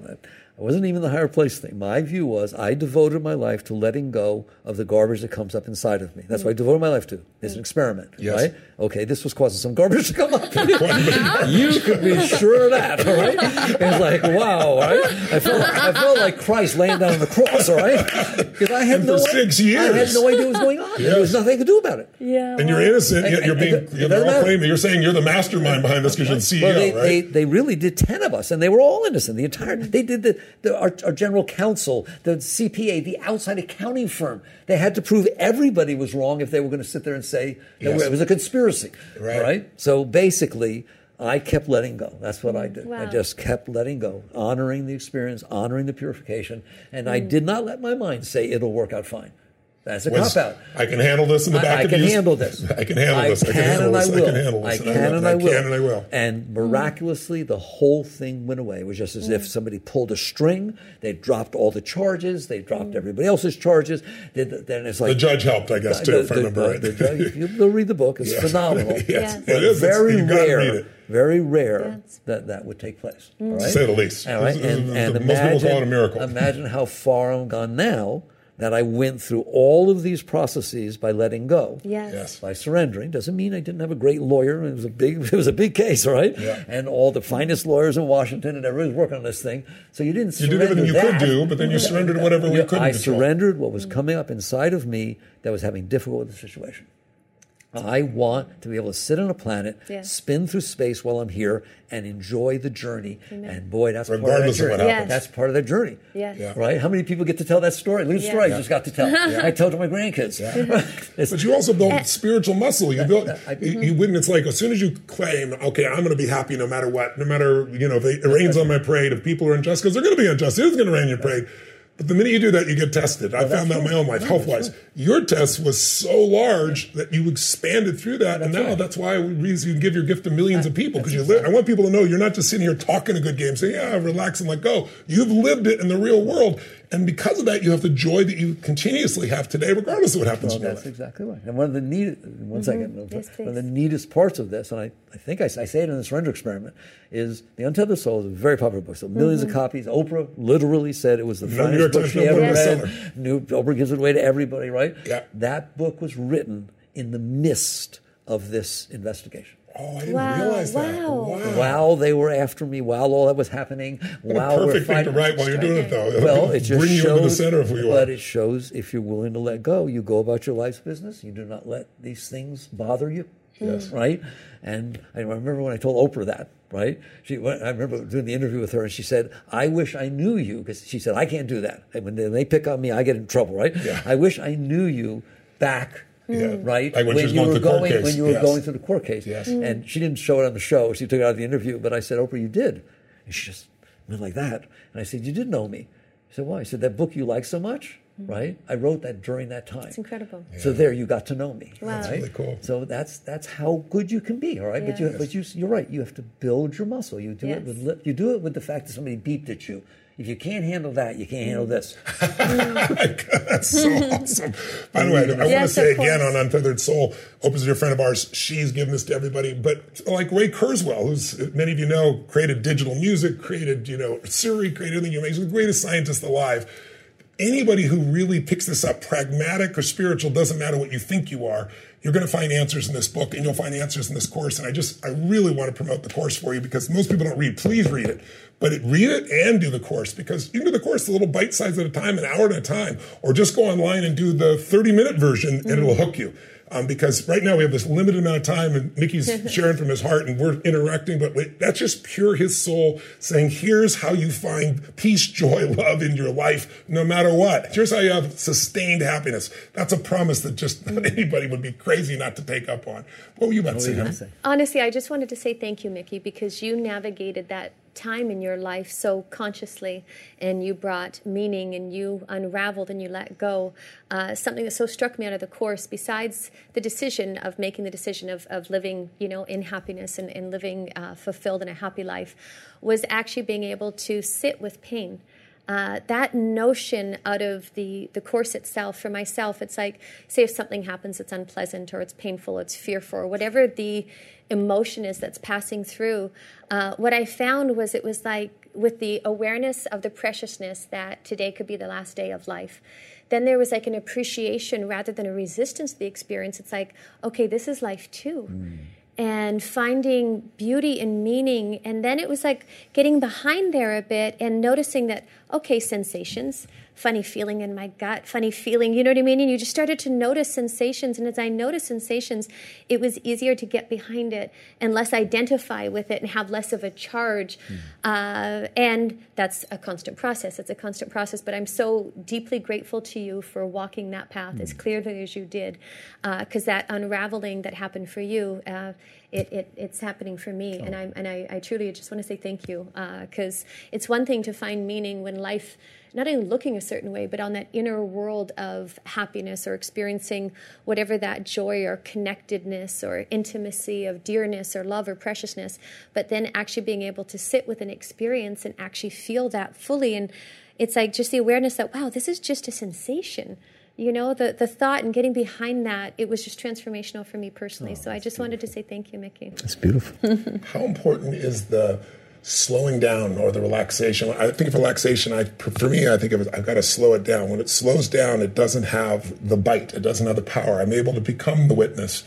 wasn't even the higher place thing. My view was I devoted my life to letting go of the garbage that comes up inside of me. That's what I devoted my life to. It's an mm. experiment, Yes. right? Okay, this was causing some garbage to come up. you could be sure of that, all right? It's like wow, all right? I felt I felt like Christ laying down on the cross, all right? Because I had And no for idea- six I had no idea what was going on. There was nothing I could do about it. Yeah. and you're innocent. You're, you're I- being. I- You're, it doesn't they're all matter. claiming. You're saying you're the mastermind behind this because you're the CEO, Well, they, right? they, they really did 10 of us, and they were all innocent. The entire, they did the, the our, our general counsel, the CPA, the outside accounting firm. They had to prove everybody was wrong if they were going to sit there and say that Yes. it was a conspiracy. Right. So basically, I kept letting go. That's what I did. I just kept letting go, honoring the experience, honoring the purification, and Mm. I did not let my mind say it'll work out fine. That's a was, cop out. I can handle this in the back I of can you. handle this. I can handle this. I can handle and this. I will. I can handle this. I and can will. and I will. can and I will. And miraculously, the whole thing went away. It was just as if mm. somebody pulled a string. They dropped all the charges. They dropped mm. everybody else's charges. Then then it's like The judge helped, I guess, too, if I remember right. the judge- you- You'll read the book. It's Yes. phenomenal. yes, Yes. it is. It's- Very you gotta rare. read it. Very rare Yes. that that would take place. Mm. All right? To say the least. All right? This is- And, this is- and most people imagine, call it a miracle. imagine how far I'm gone now that I went through all of these processes by letting go Yes. Yes. by surrendering doesn't mean I didn't have a great lawyer. It was a big, it was a big case, right? Yeah. And all the finest lawyers in Washington and everybody was working on this thing. So you didn't You surrender did everything you that. could do, but then you surrendered whatever we couldn't I control. surrendered what was coming up inside of me that was having difficulty with the situation. I want to be able to sit on a planet, Yeah. spin through space while I'm here, and enjoy the journey. And boy, that's Regardless part of what that journey. happens. That's part of the journey. Yes. Yeah. Right? How many people get to tell that story? Look at the Yeah. story I just got to tell. I tell to my grandkids. It's- But you also build spiritual muscle. You build. I- You, you wouldn't. It's like as soon as you claim, okay, I'm going to be happy no matter what, no matter you know if it rains on my parade, if people are unjust, because they're going to be unjust. It is going to rain on your parade. But the minute you do that, you get tested. I found that in my own life, health wise. Your test was so large that you expanded through that, and now that's why you can give your gift to millions of people because you live. I want people to know you're not just sitting here talking a good game, saying, "Yeah, relax and let go." You've lived it in the real world, and because of that, you have the joy that you continuously have today, regardless of what happens Well, in your that's life. exactly right. And one of the neat, one second, Mm-hmm. Yes, one of the neatest parts of this, and I, I think I, I say it in the surrender experiment, is The Untethered Soul is a very popular book. So 1000000s Mm-hmm. of copies. Oprah literally said it was the New York finest book Times she number ever one read. New, Oprah gives it away to everybody, right? Yeah. That book was written in the midst of this investigation. Oh, I didn't Wow, realize that. wow. Wow. While they were after me, while all that was happening, What while a we're perfect thing to fighting. write while you're doing it, though. Well, it just bring you shows, into the center of who you but are. it shows if you're willing to let go, you go about your life's business. You do not let these things bother you. Yes. Right. And I remember when I told Oprah that. Right. She. when- I remember doing the interview with her, and she said, "I wish I knew you," because she said, "I can't do that. And when they, they pick on me, I get in trouble." Right. Yeah. I wish I knew you back. Yeah. Hmm. Right Like when she was you going were through the court going case. when you were Yes. going through the court case. Yes. Hmm. And she didn't show it on the show. She took it out of the interview. But I said, Oprah, you did. And she just went like that. And I said, you did know me. She said, why? I said, that book you like so much, hmm. right? I wrote that during that time. It's incredible. So there, you got to know me. Wow. That's right? really cool. So that's that's how good you can be, all right. But you Yes. but you you're right. You have to build your muscle. You do it with li- you do it with the fact that somebody beeped at you. If you can't handle that, you can't handle this. That's so awesome. By the way, I want to say again on Untethered Soul, Oprah's a dear friend of ours. She's given this to everybody. But like Ray Kurzweil, who's many of you know, created digital music, created, you know, Siri, created everything you make. The greatest scientist alive. Anybody who really picks this up, pragmatic or spiritual, doesn't matter what you think you are, you're going to find answers in this book and you'll find answers in this course. And I just, I really want to promote the course for you because most people don't read. Please read it. But it, read it and do the course because you can do the course a little bite size at a time, an hour at a time, or just go online and do the 30 minute version and it'll hook you. Um, because right now we have this limited amount of time and Mickey's sharing from his heart and we're interacting, but wait, that's just pure his soul saying, here's how you find peace, joy, love in your life, no matter what. Here's how you have sustained happiness. That's a promise that just anybody would be crazy not to take up on. What were you about What say? were you honey? gonna say? Honestly, I just wanted to say thank you, Mickey, because you navigated that time in your life so consciously and you brought meaning and you unraveled and you let go. Uh, something that so struck me out of the course, besides the decision of making the decision of, of living, you know, in happiness and, and living uh, fulfilled in a happy life, was actually being able to sit with pain. Uh, that notion out of the, the course itself, for myself, it's like, say, if something happens that's unpleasant or it's painful, it's fearful, or whatever the emotion is that's passing through, uh, what I found was it was like with the awareness of the preciousness that today could be the last day of life. Then there was like an appreciation rather than a resistance to the experience. It's like, okay, this is life too and finding beauty and meaning. And then it was like getting behind there a bit and noticing that, okay, sensations, funny feeling in my gut, funny feeling, you know what I mean? And you just started to notice sensations. And as I noticed sensations, it was easier to get behind it and less identify with it and have less of a charge. Uh, and that's a constant process. It's a constant process. But I'm so deeply grateful to you for walking that path as clearly as you did, because that unraveling that happened for you, uh, it, it, it's happening for me. And, I'm, and I, I truly just want to say thank you, because it's one thing to find meaning when life not only looking a certain way, but on that inner world of happiness or experiencing whatever that joy or connectedness or intimacy of dearness or love or preciousness, but then actually being able to sit with an experience and actually feel that fully. And it's like just the awareness that, wow, this is just a sensation. You know, the, the thought and getting behind that, it was just transformational for me personally. so I just wanted to say thank you, Mickey. It's beautiful. How important is the slowing down or the relaxation? I think of relaxation. I for me, I think of it, I've got to slow it down. When it slows down, it doesn't have the bite. It doesn't have the power. I'm able to become the witness.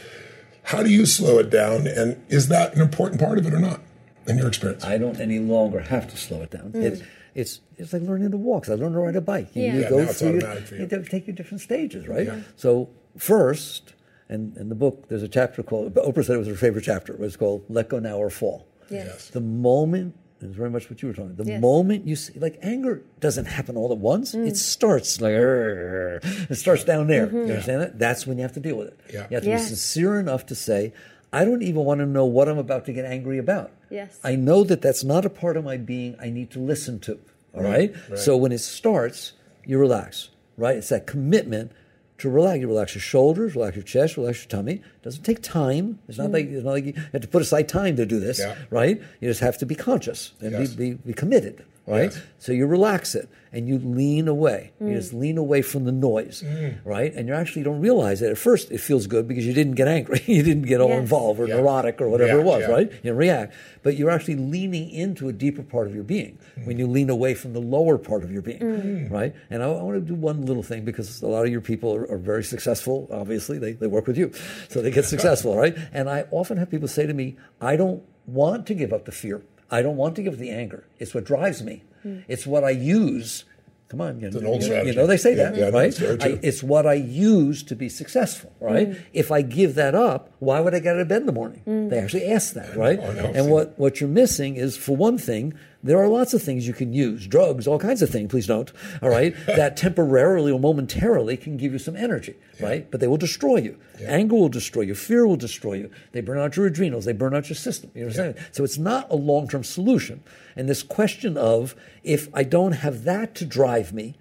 How do you slow it down? And is that an important part of it or not, in your experience? I don't any longer have to slow it down. Mm. It's it's it's like learning to walk. 'cause I learned to ride a bike. You, Yeah. you Yeah, go now through your, automatic you. you take your different stages, right? Yeah. So first, And in the book, there's a chapter called, Oprah said it was her favorite chapter. It was called Let Go Now or Fall. Yes. The moment, is very much what you were talking The Yes. moment you see, like anger doesn't happen all at once. Mm. It starts like, "Arr." it starts down there. Mm-hmm. You understand that? That's when you have to deal with it. Yeah. You have to Yes. be sincere enough to say, I don't even want to know what I'm about to get angry about. Yes. I know that that's not a part of my being I need to listen to. All right. right. So when it starts, you relax, right? It's that commitment to relax. You relax your shoulders, relax your chest, relax your tummy. It doesn't take time. It's not hmm. like it's not like you have to put aside time to do this, Yeah. right? You just have to be conscious and Yes. be, be, be committed, right? Yes. So you relax it and you lean away. You mm. just lean away from the noise, Mm. right? And you actually don't realize it. At first, it feels good because you didn't get angry. you didn't get all Yes. involved or Yeah. neurotic or whatever it was, yeah. right? You react. But you're actually leaning into a deeper part of your being mm. when you lean away from the lower part of your being, mm. right? And I, I want to do one little thing because a lot of your people are, are very successful, obviously. They, they work with you, so they get successful, right? And I often have people say to me, I don't want to give up the fear. I don't want to give the anger. It's what drives me. Hmm. It's what I use. Come on, you, an old you strategy. know they say Yeah, that, yeah, right? it's I- it's what I use to be successful, hmm. right? If I give that up, why would I get out of bed in the morning? Hmm. They actually ask that, right? And what, what you're missing is, for one thing, there are lots of things you can use, drugs, all kinds of things, please don't, all right, that temporarily or momentarily can give you some energy, right? But they will destroy you. Anger will destroy you. Fear will destroy you. They burn out your adrenals. They burn out your system. You understand? So it's not a long term solution. And this question of, if I don't have that to drive me,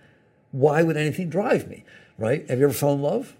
why would anything drive me? Right? Have you ever fallen in love?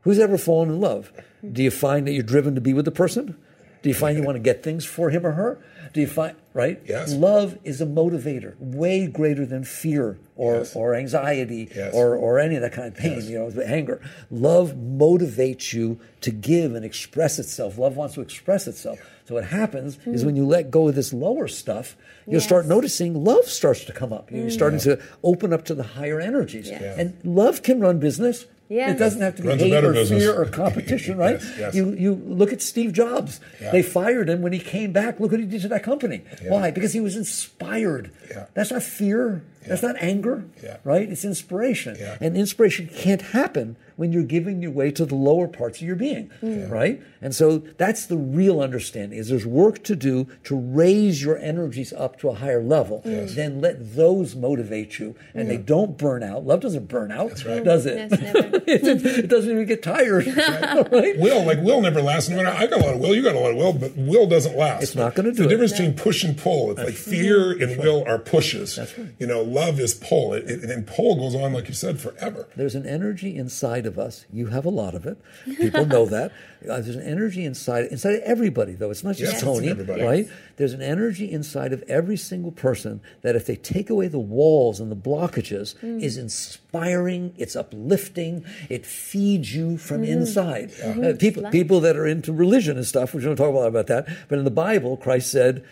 Who's ever fallen in love? Do you find that you're driven to be with the person? Do you find you want to get things for him or her? Do you find right? Yes. Love is a motivator, way greater than fear or, Yes. or anxiety Yes. or, or any of that kind of pain, Yes. you know, anger. Love motivates you to give and express itself. Love wants to express itself. So what happens is hmm. when you let go of this lower stuff, you'll start noticing love starts to come up. You're hmm. starting to open up to the higher energies. Yes. Yeah. And love can run business. Yes. It doesn't have to be Runs hate or business. fear or competition, right? Yes, yes. You you look at Steve Jobs. Yeah. They fired him when he came back. Look what he did to that company. Yeah. Why? Because he was inspired. Yeah. That's not fear. That's not anger. Yeah. Right? It's inspiration. Yeah. And inspiration can't happen when you're giving your way to the lower parts of your being. Mm. Right? And so that's the real understanding is there's work to do to raise your energies up to a higher level. Then let those motivate you and they don't burn out. Love doesn't burn out, That's right. does it? Yes, never. it, it doesn't even get tired. right? Will, like will never lasts. No matter I got a lot of will, you got a lot of will, but will doesn't last. It's not gonna do The it. difference between push and pull. It's like fear and will are pushes. That's right. You know, love is pull. It, it, and pull goes on, like you said, forever. There's an energy inside of us. You have a lot of it. People know that. Uh, there's an energy inside inside of everybody, though. It's not just Yes, Tony, everybody. right? There's an energy inside of every single person that, if they take away the walls and the blockages, is inspiring. It's uplifting. It feeds you from inside. Uh, people, people that are into religion and stuff. We don't talk a lot about that. But in the Bible, Christ said,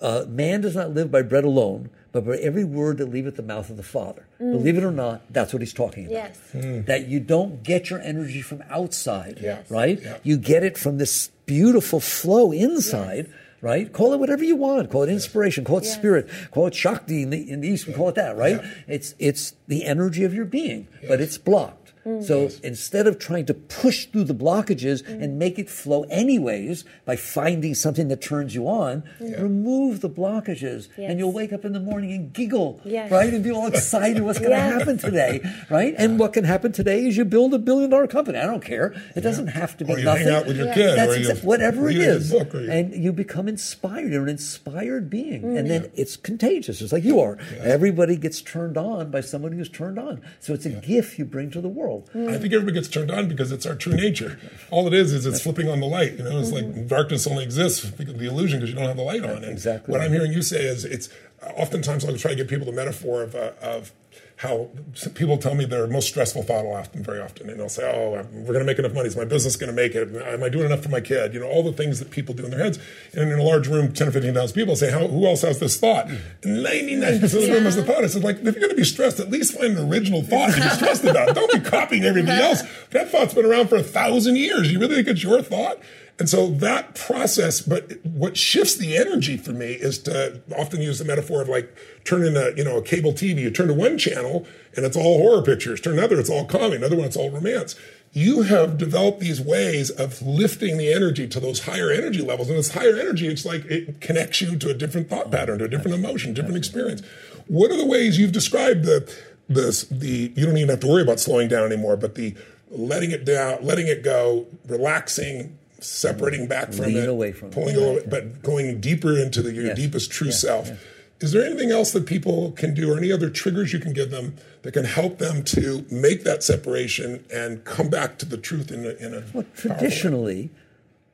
uh, "Man does not live by bread alone." But by every word that leaveth the mouth of the Father. Mm. Believe it or not, that's what he's talking about Yes. Mm. that you don't get your energy from outside, Yes. right? Yeah. You get it from this beautiful flow inside, right? Call it whatever you want. Call it inspiration. Call it Yes. spirit. Call it shakti in the, in the East. We call it that, right? It's it's the energy of your being, but it's blocked. So instead of trying to push through the blockages and make it flow anyways by finding something that turns you on, remove the blockages, and you'll wake up in the morning and giggle, Yes. right? And be all excited what's going to Yes. happen today, right? And what can happen today is you build a billion dollar company. I don't care. It doesn't have to be Or you nothing. hang out with your Yeah. kid, That's or you exa- whatever it read is, book, you- and you become inspired. You're an inspired being, Mm. and then it's contagious, just like you are. Everybody gets turned on by somebody who's turned on. So it's a gift you bring to the world. I think everybody gets turned on because it's our true nature. All it is is it's flipping on the light. You know, it's like darkness only exists because of the illusion because you don't have the light on. And exactly What. I'm hearing you say is it's oftentimes I'll try to give people the metaphor of uh, of how people tell me their most stressful thought will often very often and they'll say oh we're going to make enough money is my business going to make it? Am i doing enough for my kid? You know all the things that people do in their heads. And in a large room 10 or 15,000 people say how, who else has this thought? 99% of the room has the thought. I said like if you're going to be stressed at least find an original thought to be stressed about. Don't be copying everybody else. That thought's been around for a thousand years. You really think it's your thought And so that process, but what shifts the energy for me is to often use the metaphor of like turning a, you know, a cable TV. You turn to one channel and it's all horror pictures. Turn another, it's all comedy. Another one, it's all romance. You have developed these ways of lifting the energy to those higher energy levels. And it's higher energy. It's like it connects you to a different thought pattern, to a different emotion, different experience. What are the ways you've described the, the, the, you don't even have to worry about slowing down anymore, but the letting it down, letting it go, relaxing, separating back from Lean it, away from it. pulling away, but going deeper into the, your Yes. deepest true Yes. self. Yes. Is there anything else that people can do, or any other triggers you can give them that can help them to make that separation and come back to the truth in a, in a Well, powerful way? traditionally,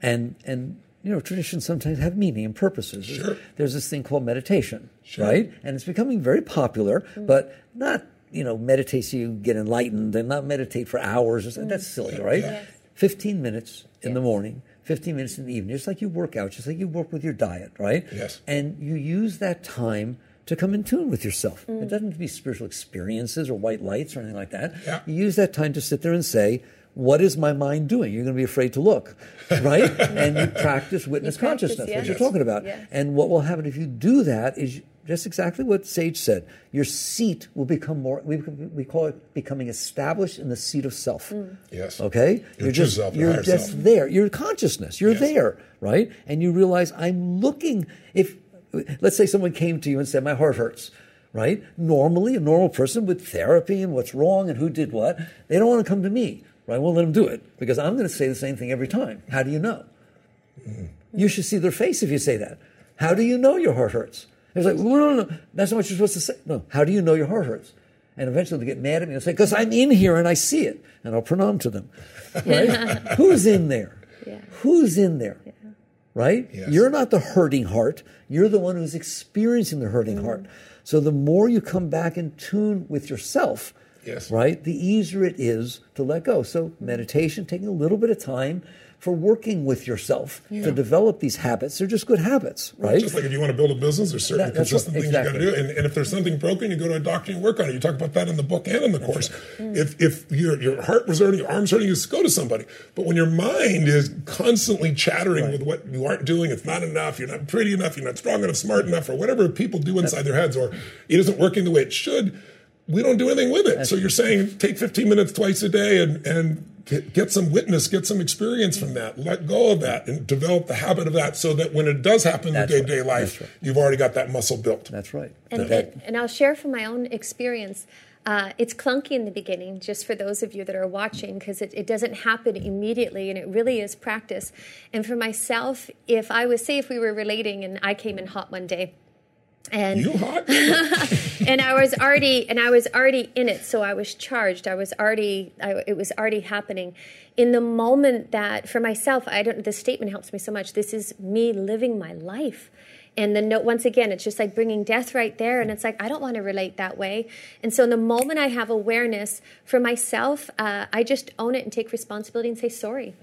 and and you know, traditions sometimes have meaning and purposes. Sure. There's this thing called meditation, right? And it's becoming very popular, mm. but not you know, meditate so you get enlightened, and not meditate for hours. Or. That's mm. silly, right? Yes. Fifteen minutes in the morning. 15 minutes in the evening, just like you work out, just like you work with your diet, right? Yes. And you use that time to come in tune with yourself. Mm. It doesn't have to be spiritual experiences or white lights or anything like that. Yeah. You use that time to sit there and say, what is my mind doing? You're going to be afraid to look, right? and you practice witness You practice, consciousness, yes. what you're talking about. Yes. And what will happen if you do that is just exactly what Sage said. Your seat will become more, we, we call it becoming established in the seat of self. Mm. Yes. Okay? Your you're just, self, your you're just self. there. You're consciousness. You're Yes. there, right? And you realize I'm looking. If, let's say someone came to you and said, My heart hurts, right? Normally, a normal person with therapy and what's wrong and who did what, they don't want to come to me, right? I won't let them do it because I'm going to say the same thing every time. How do you know? You should see their face if you say that. How do you know your heart hurts? It's like, no, no, no, that's not what you're supposed to say. No, how do you know your heart hurts? And eventually they get mad at me and say, because I'm in here and I see it. And I'll pranam to them. Right? Who's in there? Yeah. Who's in there? Yeah. Right? Yes. You're not the hurting heart. You're the one who's experiencing the hurting Mm. heart. So the more you come back in tune with yourself, Yes. right, the easier it is to let go. So meditation, taking a little bit of time for working with yourself to develop these habits. They're just good habits, right? Just like if you want to build a business, there's certain That- consistent what- things you got to do. And, and if there's something broken, you go to a doctor and you work on it. You talk about that in the book and in the course. If, if your, your heart was hurting, your arm's hurting, you just go to somebody. But when your mind is constantly chattering with what you aren't doing, it's not enough, you're not pretty enough, you're not strong enough, smart enough, or whatever people do inside their heads, or it isn't working the way it should, we don't do anything with it. So you're saying take 15 minutes twice a day and, and get, get some witness, get some experience from that, let go of that, and develop the habit of that so that when it does happen in That's day to day right. life, right. you've already got that muscle built. That's right. And, That- and, and I'll share from my own experience. Uh, it's clunky in the beginning, just for those of you that are watching, because it, it doesn't happen immediately and it really is practice. And for myself, if I was, say, if we were relating and I came in hot one day, and You hot? and I was already and I was already in it, so I was charged. I was already I, it was already happening. In the moment that for myself, I don't. The statement helps me so much. This is me living my life. And the note once again, it's just like bringing death right there, and it's like I don't want to relate that way. And so, in the moment I have awareness for myself, uh, I just own it and take responsibility and say sorry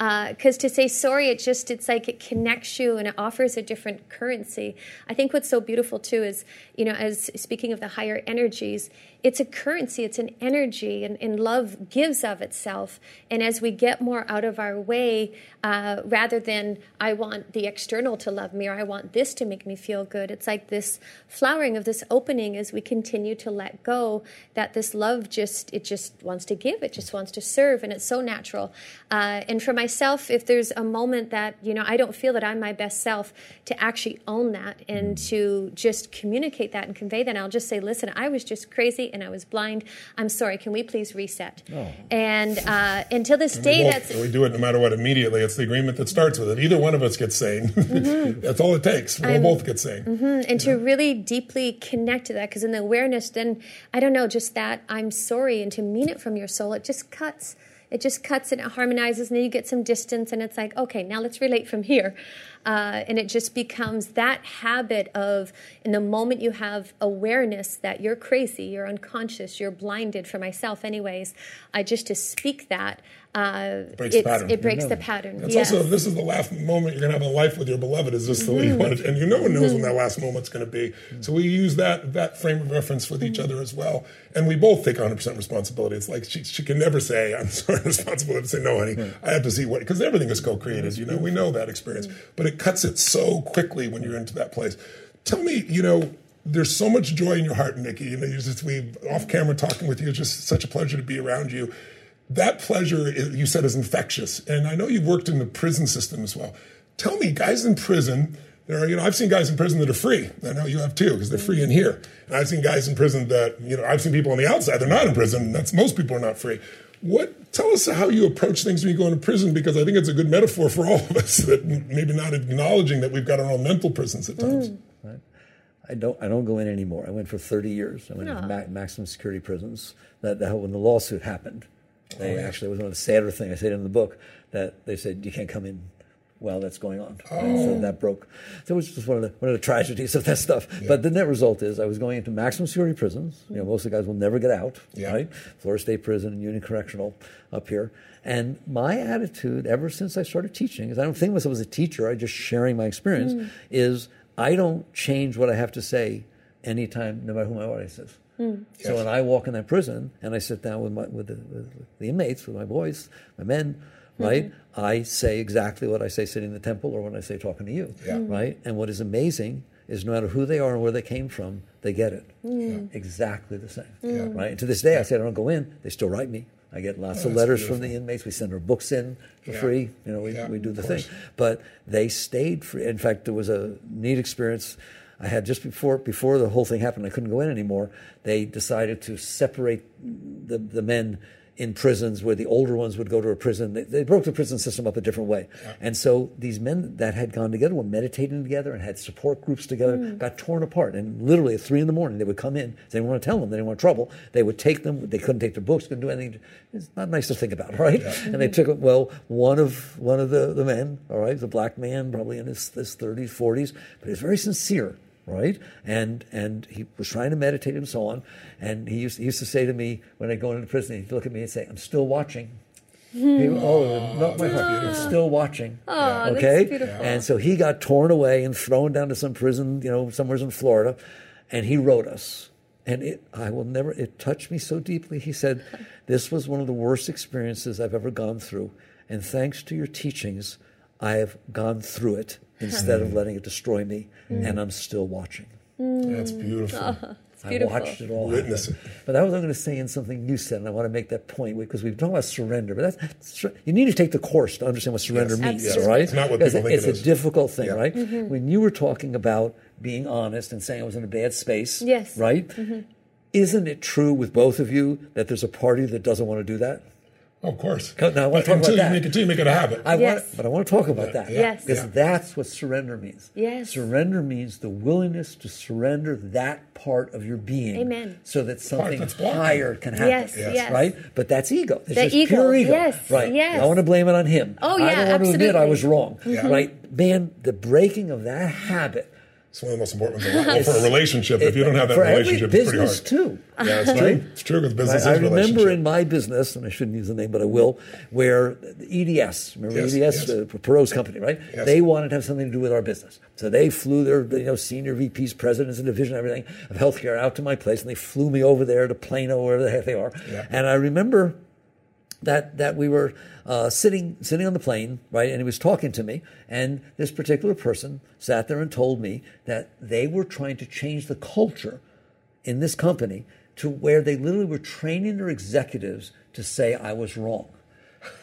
because to say sorry it just it's like it connects you and it offers a different currency. I think what's so beautiful too is you know as speaking of the higher energies it's a currency it's an energy and, and love gives of itself. And as we get more out of our way uh, rather than i want the external to love me or i want this to make me feel good it's like this flowering of this opening as we continue to let go that this love just it just wants to give it just wants to serve and it's so natural. Uh, and for myself if there's a moment that you know i don't feel that i'm my best self to actually own that and mm. to just communicate that and convey that and i'll just say listen i was just crazy and i was blind i'm sorry can we please reset oh. and uh, until this We day that's we do it no matter what immediately. It's the agreement that starts with it. Either one of us gets sane. Mm-hmm. That's all it takes. We'll both get sane. Mm-hmm. and to really deeply connect to that because in the awareness then i don't know just that i'm sorry and to mean it from your soul it just cuts it just cuts and it harmonizes and then you get some distance and it's like okay now let's relate from here. Uh, and it just becomes that habit of in the moment you have awareness that you're crazy you're unconscious you're blinded for myself anyways i just to speak that uh, breaks the it's- pattern. it breaks the pattern. It's yes. also this is the last moment you're gonna have a life with your beloved. Is this the way you want it? And you no one knows when that last moment's gonna be. So we use that that frame of reference with each other as well, and we both take 100 percent responsibility. It's like she she can never say I'm sorry responsible. To say no, honey, I have to see what because everything is co-created. You know, we know that experience, but it cuts it so quickly when you're into that place. Tell me, you know. There's so much joy in your heart, Mickey. You know, you just we off camera talking with you. It's just such a pleasure to be around you that pleasure is, you said is infectious and i know you've worked in the prison system as well tell me guys in prison there are you know i've seen guys in prison that are free i know you have too because they're free in here and i've seen guys in prison that you know i've seen people on the outside they're not in prison that's most people are not free what tell us how you approach things when you go into prison because i think it's a good metaphor for all of us that maybe not acknowledging that we've got our own mental prisons at times mm. I don't. I don't go in anymore. I went for 30 years. I went to ma- maximum security prisons. That, that when the lawsuit happened, they oh, actually it was one of the sadder things I said in the book that they said you can't come in while that's going on. Oh, So that broke. So it was just one of the one of the tragedies of that stuff. But the net result is I was going into maximum security prisons. You know, most of the guys will never get out. Yeah. Right. Florida State Prison and Union Correctional up here. And my attitude ever since I started teaching is I don't think of myself as a teacher. I'm just sharing my experience mm. is I don't change what I have to say anytime, no matter who my audience is. Hmm. So when I walk in that prison and I sit down with my with the, with the inmates, with my boys, my men, hmm. right? I say exactly what I say sitting in the temple or when I say talking to you, Yeah. Hmm. right? And what is amazing is no matter who they are and where they came from, they get it exactly the same, right? And to this day, I say I don't go in, they still write me. I get lots oh, of Oh, that's letters from the inmates. We send our books in for Yeah. free. You know, we, Yeah, we do the of thing. But they stayed free. In fact, there was a neat experience I had just before before the whole thing happened. I couldn't go in anymore. They decided to separate the, the men in prisons where the older ones would go to a prison. They, they broke the prison system up a different way. And so these men that had gone together were meditating together and had support groups together, mm. got torn apart. And literally at three in the morning, they would come in. They didn't want to tell them. They didn't want trouble. They would take them. They couldn't take their books, couldn't do anything. It's not nice to think about, right? And they took, well, one of one of the, the men, all right, the black man, probably in his, his 30s, 40s, but he was very sincere right? And and he was trying to meditate and so on. And he used, he used to say to me when I go into prison, he'd look at me and say, "I'm still watching." He, hmm. oh, it would melt my heart. Ah. I'm still watching. Oh, that's okay, and so he got torn away and thrown down to some prison, you know, somewhere in Florida, and he wrote us. And it, I will never. It touched me so deeply. He said, "This was one of the worst experiences I've ever gone through, and thanks to your teachings, I have gone through it instead of letting it destroy me, and I'm still watching." that's beautiful It's I watched it all Witness happen. it. But I was going to say in something you said, and I want to make that point because we've talked about surrender. But that's you need to take the course to understand what surrender Yes. means, Absolutely. all right? It's not what Because people think it's it a is. difficult thing, Yeah. right? Mm-hmm. When you were talking about being honest and saying I was in a bad space, Yes. Mm-hmm. right? Isn't it true with both of you that there's a party that doesn't want to do that? Oh, of course Now, I want to talk until about you that. make it until you make it a habit I Yes. want, but I want to talk about that. Yes. Because Yeah. that's what surrender means. Yes. Surrender means the willingness to surrender that part of your being. Amen. So that something higher can happen. Yes, Yes. yes. Right? But that's ego. It's The just ego, pure ego. yes, Right. yes. I want to blame it on him. Oh, yeah. I don't want to admit I was wrong. Yeah. Right? Man, the breaking of that habit. It's one of the most important ones. Well, for a relationship if you don't have that relationship every it's pretty business hard too. yeah it's true it's true because business I, I remember in my business, and I shouldn't use the name, but I will, where EDS, remember Yes, EDS, yes. the Perot's company, right? Yes. They wanted to have something to do with our business. So they flew their you know, senior VPs, presidents, and division, everything of healthcare out to my place, and they flew me over there to Plano, wherever the heck they are. Yeah. And I remember that that we were uh, sitting sitting on the plane, right? And he was talking to me, and this particular person sat there and told me that they were trying to change the culture in this company to where they literally were training their executives to say I was wrong.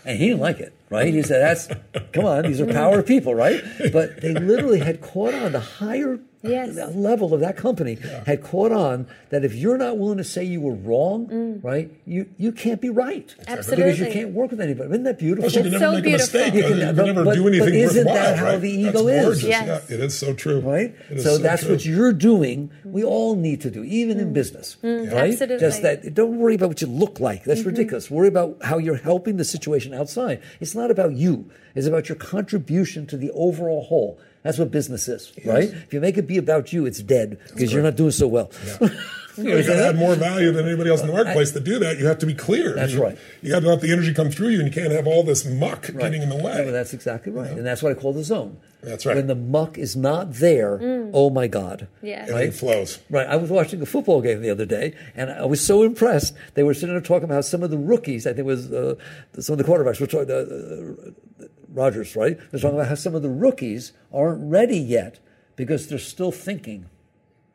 And he didn't like it, right? He said, "That's come on, these are power people, right?" But they literally had caught on the higher Yes. The level of that company had caught on that if you're not willing to say you were wrong, mm. right, you you can't be right Absolutely. because you can't work with anybody. Isn't that beautiful? Plus, you can It's never so make beautiful. a mistake. You You can- can, but- never but- do but isn't that how right? the That's ego is? Yes. Yeah, it is so true. right? It is So, that's true. what you're doing. We mm. all need to do, even in mm. business, right? Mm. Absolutely. Just that. Don't worry about what you look like. That's mm-hmm. ridiculous. Worry about how you're helping the situation outside. It's not about you. It's about your contribution to the overall whole. That's what business is, right? If you make it be about you, it's dead because you're not doing so well. You got to add more value than anybody else in the marketplace. to do that, you have to be clear. That's you, right. You got to let the energy come through you, and you can't have all this muck getting in the way. but that's exactly right. And that's what I call the zone. That's right. When the muck is not there, oh my God. Yeah. Everything flows. Right. I was watching a football game the other day, and I was so impressed. They were sitting there talking about some of the rookies, I think it was uh, some of the quarterbacks, were talking, uh, uh, Rodgers, right? They're talking about how some of the rookies aren't ready yet because they're still thinking.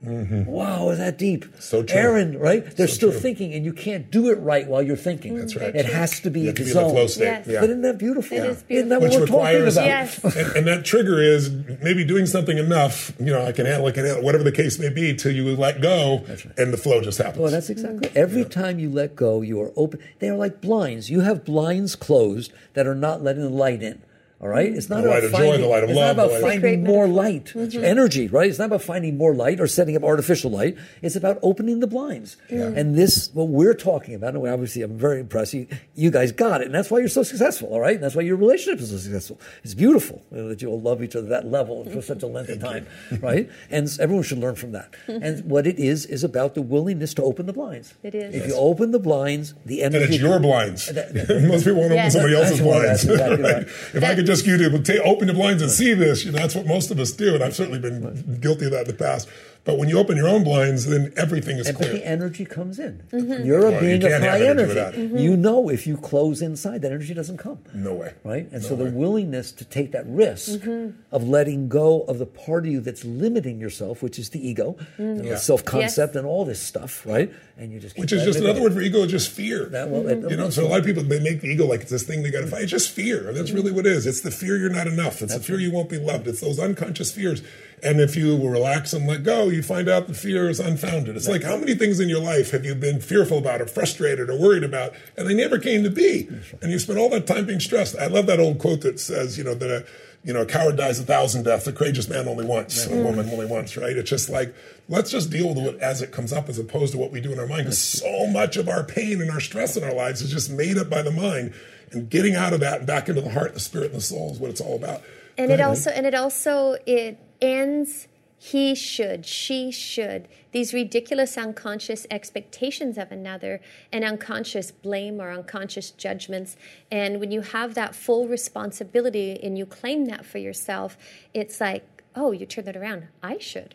Wow, is that deep? Mm-hmm. So true. Aaron, right? They're So still true. thinking, and you can't do it right while you're thinking. That's right. It has to be You have to the be in the flow state. Yes. Yeah. But isn't that beautiful? It is Isn't that Which what we're talking about? Yes. and, and that trigger is maybe doing something enough. You know, I can handle, I can handle whatever the case may be, till you let go, and the flow just happens. Well, that's exactly. Every time you let go, you are open. They are like blinds. You have blinds closed that are not letting the light in. All right, it's not The about light of joy, finding. the light of it's love, not about light of- Great finding more metaphor. light, mm-hmm. energy. Right? It's not about finding more light or setting up artificial light. It's about opening the blinds. And this, what we're talking about, and obviously, I'm very impressed. You, you guys got it, and that's why you're so successful. All right, and that's why your relationship is so successful. It's beautiful you know, that you all love each other that level for such a length of time, right? And everyone should learn from that. Mm-hmm. and what it is is about the willingness to open the blinds. It is. If you open the blinds, the energy. and it's your blinds. That- Most people won't open somebody else's blinds. that's exactly right. If I could just you to open the blinds and see this, you know, that's what most of us do, and I've certainly been guilty of that in the past. But when you open your own blinds, then everything is And but clear. the energy comes in. Mm-hmm. You're a Well, you being of high energy energy. without it. You know if you close inside, that energy doesn't come. No way. Right? And No so the willingness to take that risk Mm-hmm. of letting go of the part of you that's limiting yourself, which is the ego, Mm. Yeah. self concept, and all this stuff, right? And you just Which is just it go. another word for ego, just fear. That- well, it- you know, so a lot of people they make the ego like it's this thing they got to fight. It's just fear. That's really what it is. It's the fear you're not enough. It's the fear you won't be loved. It's those unconscious fears. And if you relax and let go, you find out the fear is unfounded. It's like how many things in your life have you been fearful about, or frustrated, or worried about, and they never came to be. And you spent all that time being stressed. I love that old quote that says, you know, that a you know, a coward dies a thousand deaths, a courageous man only once, a woman only once, right? It's just like, let's just deal with it as it comes up as opposed to what we do in our mind. Because so much of our pain and our stress in our lives is just made up by the mind. And getting out of that and back into the heart, the spirit, and the soul is what it's all about. and it also and it also it ends he should she should. These ridiculous unconscious expectations of another and unconscious blame or unconscious judgments. And when you have that full responsibility and you claim that for yourself it's like oh you turn that around. I should.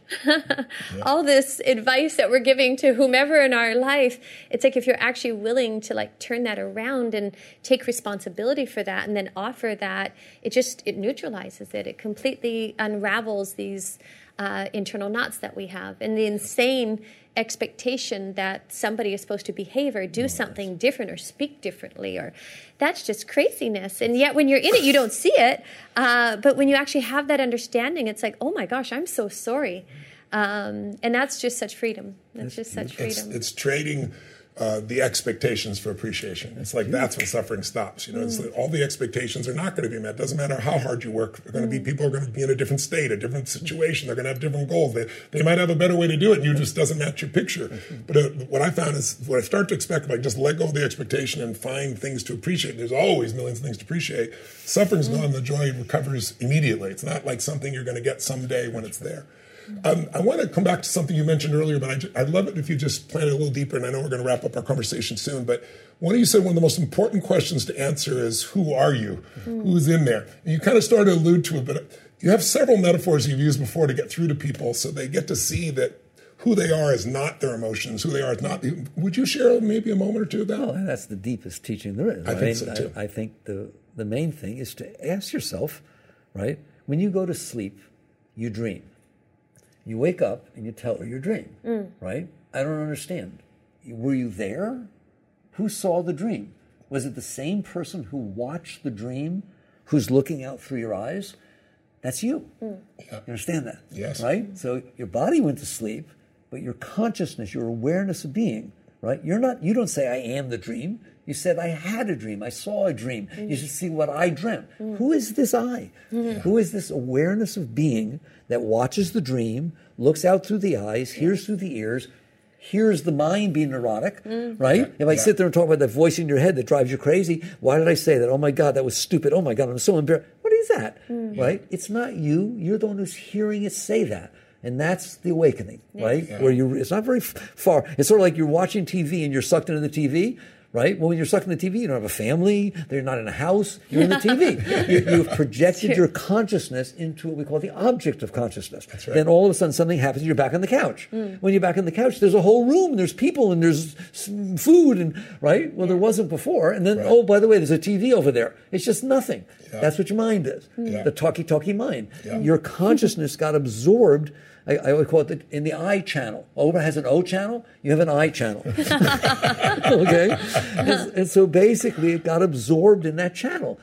All this advice that we're giving to whomever in our life it's like if you're actually willing to like turn that around and take responsibility for that and then offer that it just it neutralizes it. It completely unravels these uh, internal knots that we have. And the insane expectation that somebody is supposed to behave or do something different or speak differently or that's just craziness. And yet when you're in it you don't see it. Uh, but when you actually have that understanding it's like oh my gosh i'm so sorry. Um, and that's just such freedom. That's just such It's, freedom. it's trading uh, the expectations for appreciation. It's like that's when suffering stops. You know, it's like all the expectations are not going to be met. Doesn't matter how hard you work. They're going to be people are going to be in a different state, a different situation. They're going to have different goals. They they might have a better way to do it, and you just doesn't match your picture. But uh, what I found is what I start to expect, if I just let go of the expectation and find things to appreciate. There's always millions of things to appreciate. Suffering's gone. The joy recovers immediately. It's not like something you're going to get someday when it's there. Um, I want to come back to something you mentioned earlier, but I, ju- I'd love it if you just plan it a little deeper. And I know we're going to wrap up our conversation soon, but one of you said one of the most important questions to answer is who are you? Who's in there? And you kind of started to allude to it, but you have several metaphors you've used before to get through to people so they get to see that who they are is not their emotions, who they are is not. Would you share maybe a moment or two of that? Well, that's the deepest teaching there is. I think so, too. I, I think the, the main thing is to ask yourself, right? When you go to sleep, you dream. You wake up and you tell her your dream, mm. right? I don't understand. Were you there? Who saw the dream? Was it the same person who watched the dream who's looking out through your eyes? That's you. Mm. You understand that? Yes. Right? So your body went to sleep, but your consciousness, your awareness of being, right? You're not you don't say I am the dream. You said I had a dream. I saw a dream. You mm. should see what I dreamt. Mm. Who is this I? Mm. Who is this awareness of being that watches the dream, looks out through the eyes, hears through the ears, hears the mind being neurotic, right? If I sit there and talk about that voice in your head that drives you crazy, why did I say that? Oh my God, that was stupid. Oh my God, I'm so embarrassed. What is are is that? Right? It's not you. You're the one who's hearing it say that. And that's the awakening, right? Where you, it's not very f- far. It's sort of like you're watching TV and you're sucked into the TV, right? Well, when you're stuck in the TV, you don't have a family. You're not in a house. You're in the TV. you, you've projected your consciousness into what we call the object of consciousness. right. Then all of a sudden something happens. You're back on the couch. Mm. When you're back on the couch, there's a whole room. And there's people and there's food and right. Well, there wasn't before. And then Right. oh, by the way, there's a TV over there. It's just nothing. Yeah. That's what your mind is. Mm. Yeah. The talky talky mind. Yeah. Your consciousness got absorbed. I, I would call it the, in the I channel. Oprah has an O channel. You have an I channel. okay, and, and so basically, it got absorbed in that channel.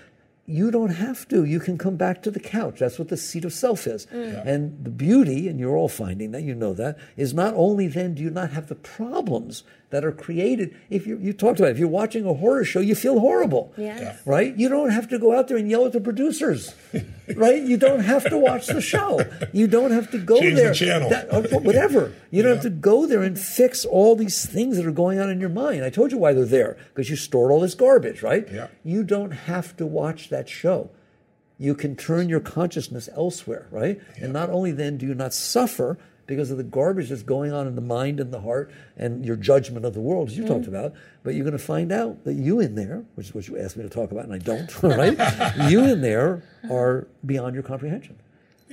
You don't have to. You can come back to the couch. That's what the seat of self is. Mm. And the beauty, and you're all finding that, you know that, is not only then do you not have the problems that are created. If you you talked about it, if you're watching a horror show, you feel horrible. Yes. Yeah. Right? You don't have to go out there and yell at the producers. right? You don't have to watch the show. You don't have to go Change the there. channel. That- or whatever. You don't have to go there and fix all these things that are going on in your mind. I told you why they're there because you stored all this garbage, right? Yeah. You don't have to watch that show. You can turn your consciousness elsewhere, right? And not only then do you not suffer because of the garbage that's going on in the mind and the heart and your judgment of the world, as you talked mm-hmm. about, but you're going to find out that you in there, which is what you asked me to talk about, and I don't, right? you in there are beyond your comprehension.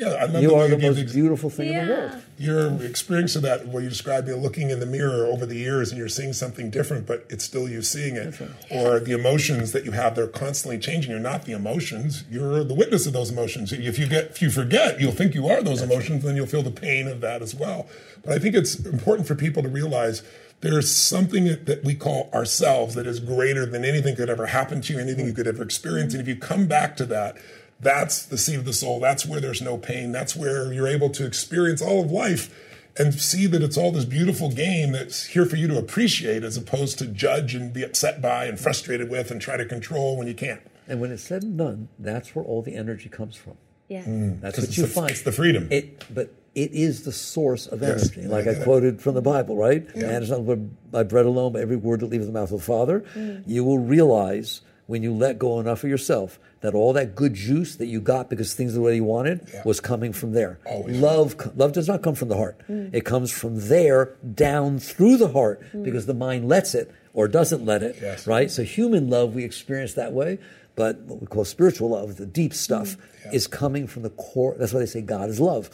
Yeah, I love You are the most ex- beautiful thing in the world. your experience of that, where you describe you're looking in the mirror over the years and you're seeing something different, but it's still you seeing it. Or the emotions that you have, they're constantly changing. You're not the emotions, you're the witness of those emotions. If you get, if you forget, you'll think you are those emotions, then you'll feel the pain of that as well. But I think it's important for people to realize there's something that that we call ourselves that is greater than anything could ever happen to you, anything you could ever experience. And if you come back to that, that's the seat of the soul. That's where there's no pain. That's where you're able to experience all of life and see that it's all this beautiful game that's here for you to appreciate as opposed to judge and be upset by and frustrated with and try to control when you can't. And when it's said and done, that's where all the energy comes from. Yes. Mm. That's 'Cause what you it's the- find. it's the freedom. It, but it is the source of Yes, energy. Like I I get it. quoted from the Bible, right? And it's not by bread alone, but every word that leaves the mouth of the Father. Mm. You will realize when you let go enough of yourself that all that good juice that you got because things are the way you wanted Yeah. was coming from there. Always. Love, love does not come from the heart. Mm. It comes from there down through the heart mm. because the mind lets it or doesn't let it. Yes. Right. So human love we experience that way, but what we call spiritual love, the deep stuff, mm. is coming from the core. That's why they say God is love.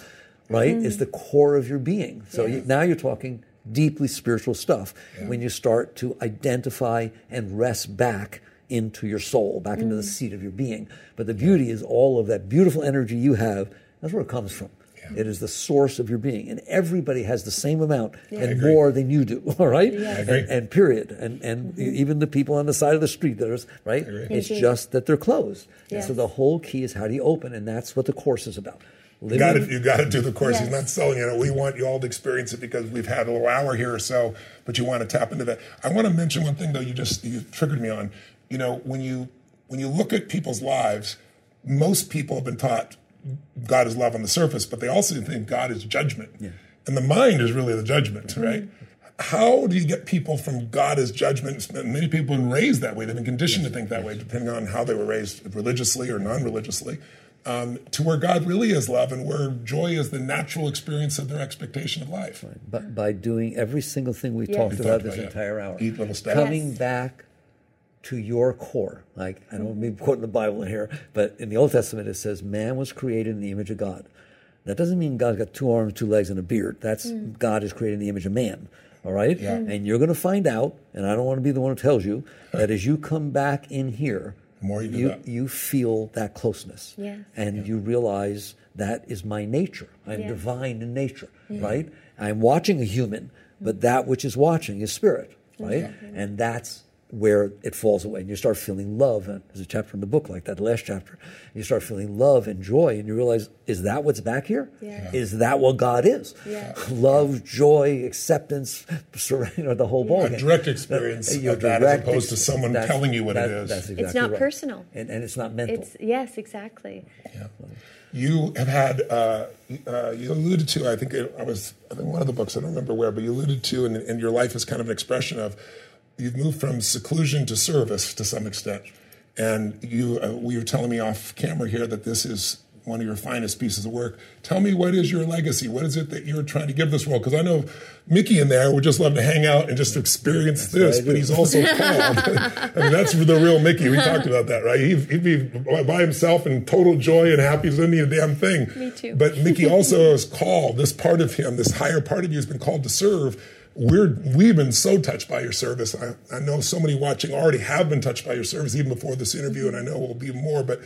Right. It's the core of your being. So you, now you're talking deeply spiritual stuff when you start to identify and rest back into your soul, back into the mm. seat of your being. But the beauty is all of that beautiful energy you have, that's where it comes from. It is the source of your being. And everybody has the same amount and more than you do, all right? And, and period. And, and mm-hmm. even the people on the side of the street, there's, right? It's just that they're closed. And so the whole key is how do you open? And that's what the course is about. You got to you got to do the course. He's not selling it. We want you all to experience it because we've had a little hour here or so, but you want to tap into that. I want to mention one thing though. You just you triggered me on. You know when you when you look at people's lives, most people have been taught God is love on the surface, but they also think God is judgment, and the mind is really the judgment, right? How do you get people from God is judgment? Many people have been raised that way. They've been conditioned to think that way, depending on how they were raised religiously or non religiously, um, to where God really is love and where joy is the natural experience of their expectation of life. But by doing every single thing we Yes. talked We about talked this yeah. entire hour, Eat little coming Yes. back to your core. Like I don't mean quoting the Bible in here, but in the Old Testament it says man was created in the image of God. That doesn't mean God's got two arms, two legs, and a beard. That's mm. God is created in the image of man. All right? Yeah. Mm. And you're going to find out, and I don't want to be the one who tells you, that as you come back in here, The more you you, that. you feel that closeness. Yes. And you realize that is my nature. I'm Yes. divine in nature, right? I'm watching a human, but that which is watching is spirit, right? And that's where it falls away. And you start feeling love. And there's a chapter in the book like that, the last chapter. You start feeling love and joy, and you realize, is that what's back here? Yes. Is that what God is? Yes. Love, joy, acceptance, surrender, the whole ball. A direct experience Your of that as direct opposed to someone that's- telling you what it that- is. That's exactly It's not right. personal. And, and it's not mental. It's yes, exactly. You have had, uh, uh, you alluded to, I think it, I was, I think one of the books, I don't remember where, but you alluded to, and, and your life is kind of an expression of, you've moved from seclusion to service to some extent. And you, uh, we were telling me off camera here that this is one of your finest pieces of work. Tell me what is your legacy? What is it that you're trying to give this world? Because I know Mickey in there would just love to hang out and just experience this, but he's also called. I mean, that's the real Mickey. We talked about that, right? He'd, he'd, be by himself in total joy and happy. He doesn't need a damn thing. Me too. But Mickey also is called. This part of him, this higher part of you, has been called to serve. We're we've been so touched by your service. I, I know so many watching already have been touched by your service even before this interview, and I know it will be more. But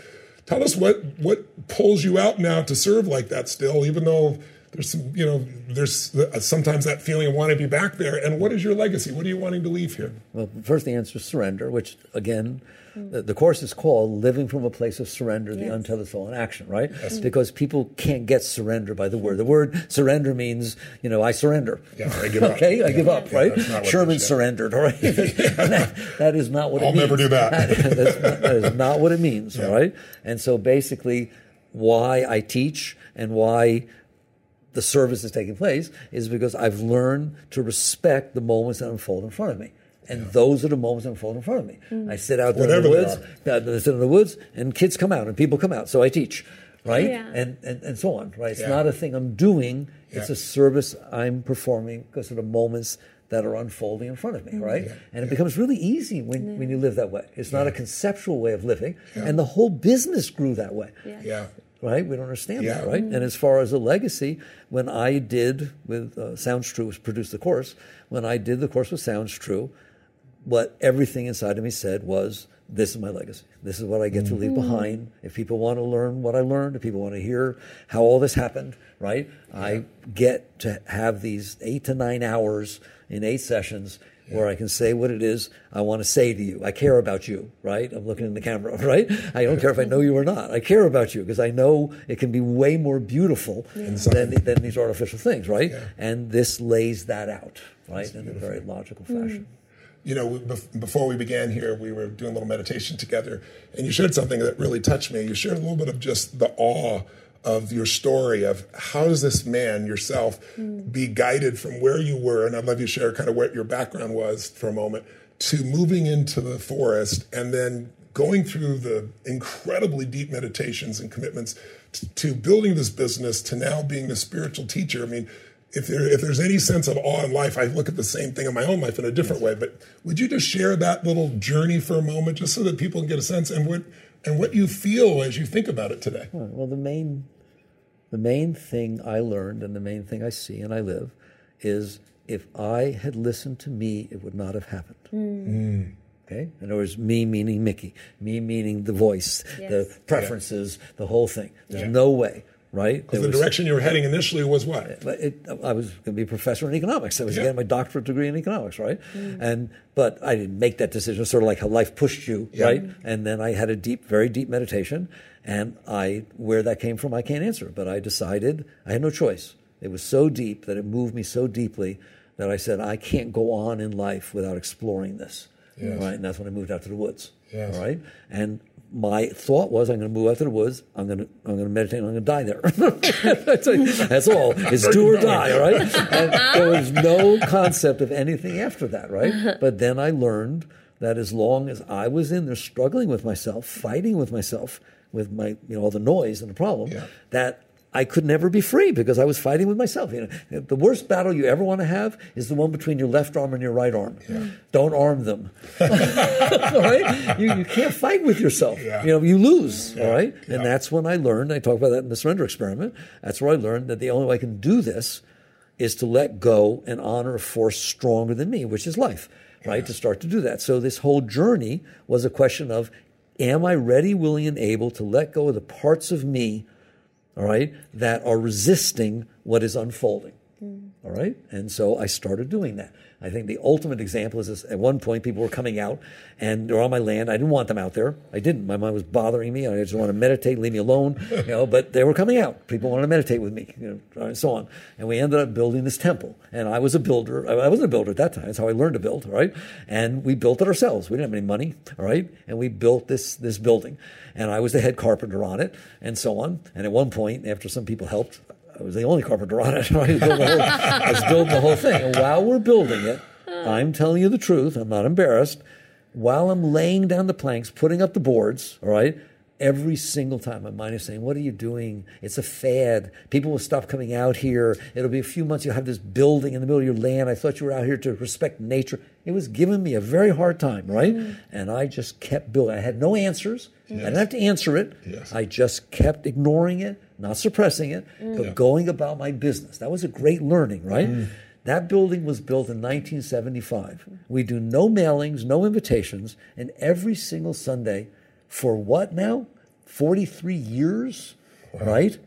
tell us what what pulls you out now to serve like that still, even though there's some, you know, there's uh, sometimes that feeling of wanting to be back there. And what is your legacy? What are you wanting to leave here? Well, first the answer is surrender, which again, Mm. the, the, course is called "Living from a Place of Surrender: yes. The Untethered Soul in Action." Right? Yes. Mm. Because people can't get surrender by the word. The word surrender means, you know, I surrender. Yeah, I give up. okay, yeah. I give up. Right? Sherman surrendered. All right. that, that is not what I'll it means. I'll never do that. that, not, that is not what it means. Yeah. All right. And so basically, why I teach and why the service is taking place is because I've learned to respect the moments that unfold in front of me. And yeah. those are the moments that unfold in front of me. Mm. I sit out there Whatever in the woods, I sit in the woods, and kids come out and people come out. So I teach, right? Yeah. And, and, and so on, right? It's yeah. not a thing I'm doing, it's a service I'm performing because of the moments that are unfolding in front of me, mm. right? And it becomes really easy when, when you live that way. It's not a conceptual way of living, and the whole business grew that way. Yeah right? We don't understand yeah. that, right? Mm-hmm. And as far as a legacy, when I did with uh, Sounds True, produced the course, when I did the course with Sounds True, what everything inside of me said was, this is my legacy. This is what I get mm-hmm. to leave mm-hmm. behind. If people want to learn what I learned, if people want to hear how all this happened, right? Yeah. I get to have these eight to nine hours in eight sessions where I can say what it is I want to say to you. I care about you, right? I'm looking in the camera, right? I don't care if I know you or not. I care about you because I know it can be way more beautiful than, than these artificial things, right? Yeah. And this lays that out, right, in a very logical fashion. Mm. You know, before we began here, we were doing a little meditation together, and you shared something that really touched me. You shared a little bit of just the awe of your story of how does this man yourself mm. be guided from where you were and i'd love you to share kind of what your background was for a moment to moving into the forest and then going through the incredibly deep meditations and commitments to, to building this business to now being a spiritual teacher i mean if, there, if there's any sense of awe in life, I look at the same thing in my own life in a different way. But would you just share that little journey for a moment, just so that people can get a sense and what and what you feel as you think about it today. Well, the main, the main thing I learned and the main thing I see and I live is if I had listened to me, it would not have happened. Mm. Okay? In other words, me meaning Mickey, me meaning the voice, yes. the preferences, yeah. the whole thing. There's yeah. no way right? Because the was, direction you were heading initially was what? It, it, I was going to be a professor in economics. I was yeah. getting my doctorate degree in economics, right? Mm. And but I didn't make that decision. Sort of like how life pushed you, yeah. right? And then I had a deep, very deep meditation, and I where that came from, I can't answer. But I decided I had no choice. It was so deep that it moved me so deeply that I said I can't go on in life without exploring this, yes. right? And that's when I moved out to the woods, yes. right? And my thought was, I'm going to move out to the woods. I'm going to, I'm going to meditate. I'm going to die there. that's, that's, all. It's do or die, right? And there was no concept of anything after that, right? Uh-huh. But then I learned that as long as I was in there struggling with myself, fighting with myself, with my, you know, all the noise and the problem, yeah. that I could never be free because I was fighting with myself. You know, the worst battle you ever want to have is the one between your left arm and your right arm. Yeah. Hmm. Don't arm them. all right? You, you can't fight with yourself. Yeah. You know, you lose. Yeah. All right? And that's when I learned, I talk about that in the surrender experiment. That's where I learned that the only way I can do this is to let go and honor a force stronger than me, which is life, right? To start to do that. So this whole journey was a question of, am I ready, willing, and able to let go of the parts of me all right, that are resisting what is unfolding. Mm. All right? And so I started doing that. I think the ultimate example is this. At one point, people were coming out and they're on my land. I didn't want them out there. I didn't. My mind was bothering me. I just want to meditate, leave me alone. You know, but they were coming out. People wanted to meditate with me, you know, and so on. And we ended up building this temple. And I was a builder. I wasn't a builder at that time. That's how I learned to build. right? And we built it ourselves. We didn't have any money. All right. And we built this this building. And I was the head carpenter on it, and so on. And at one point, after some people helped, I was the only carpenter on it. I was building the whole, I was building the whole thing. And while we're building it, I'm telling you the truth. I'm not embarrassed. while I'm laying down the planks, putting up the boards, all right, every single time my mind is saying, What are you doing? It's a fad. People will stop coming out here. It'll be a few months, you'll have this building in the middle of your land. I thought you were out here to respect nature. It was giving me a very hard time, right? Mm. And I just kept building. I had no answers. Yes. I didn't have to answer it. Yes. I just kept ignoring it, not suppressing it, mm. but yeah. going about my business. That was a great learning, right? Mm. That building was built in 1975. We do no mailings, no invitations, and every single Sunday, for what now? 43 years, wow. right?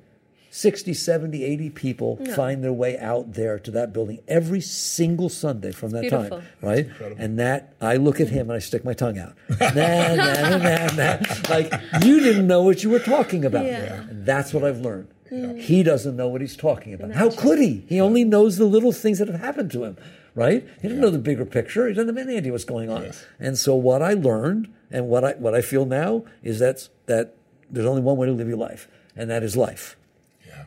60, 70, 80 people no. find their way out there to that building every single Sunday from that Beautiful. time, right? And that I look at him and I stick my tongue out. nah, nah, nah, nah, Like you didn't know what you were talking about. Yeah. That's what I've learned. Mm. Yeah. He doesn't know what he's talking about. How could he? He only knows the little things that have happened to him, right? He doesn't yeah. know the bigger picture. He doesn't have any idea what's going on. Yes. And so what I learned and what I what I feel now is that that there's only one way to live your life, and that is life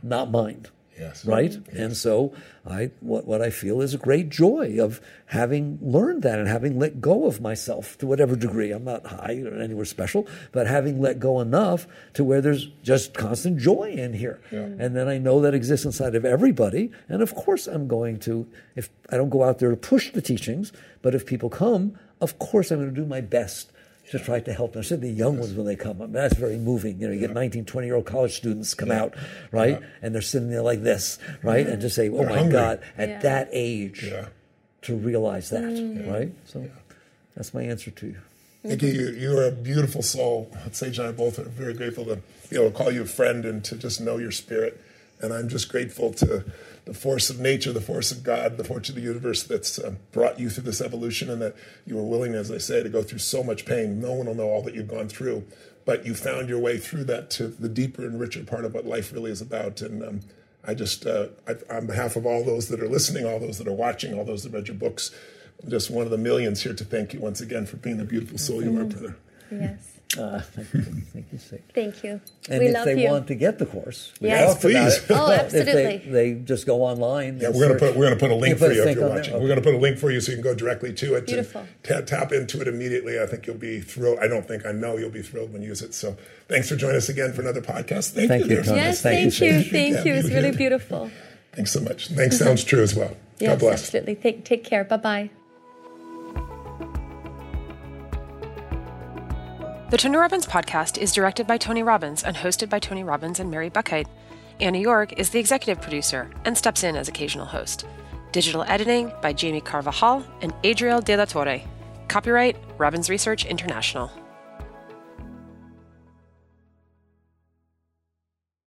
not mind. Yes. Right? Yes. And so I what, what I feel is a great joy of having learned that and having let go of myself to whatever degree. I'm not high or anywhere special, but having let go enough to where there's just constant joy in here. Yeah. And then I know that exists inside of everybody. And of course I'm going to if I don't go out there to push the teachings, but if people come, of course I'm going to do my best to try to help them. I said the young ones when they come. I mean, that's very moving. You know, you get 19, 20 year old college students come yeah. out, right? Yeah. And they're sitting there like this, right? And just say, oh they're my hungry. God, at that age, to realize that, mm. right? So that's my answer to you. Mickey, you, you are a beautiful soul. Sage and I both are very grateful to be able to call you a friend and to just know your spirit. And I'm just grateful to the force of nature, the force of God, the force of the universe that's uh, brought you through this evolution, and that you were willing, as I say, to go through so much pain. No one will know all that you've gone through, but you found your way through that to the deeper and richer part of what life really is about. And um, I just, uh, I, on behalf of all those that are listening, all those that are watching, all those that read your books, I'm just one of the millions here to thank you once again for being the beautiful soul you are, brother. Yes. Uh, thank you. Thank you, Thank you. And we if they you. want to get the course, we yes. please. Oh, absolutely. If they, they just go online. Yeah, we're going to put we're going to put a link for you if you're watching. Okay. We're going to put a link for you so you can go directly to it. Beautiful. T- tap into it immediately. I think you'll be thrilled. I don't think I know you'll be thrilled when you use it. So thanks for joining us again for another podcast. Thank, thank you. you yes, thank, thank you. you. Thank you. It's really beautiful. Thanks so much. Thanks sounds true as well. Yes, God bless. Absolutely. Take, take care. Bye bye. The Tony Robbins podcast is directed by Tony Robbins and hosted by Tony Robbins and Mary Buckheit. Anna York is the executive producer and steps in as occasional host. Digital editing by Jamie Carvajal and Adriel De La Torre. Copyright Robbins Research International.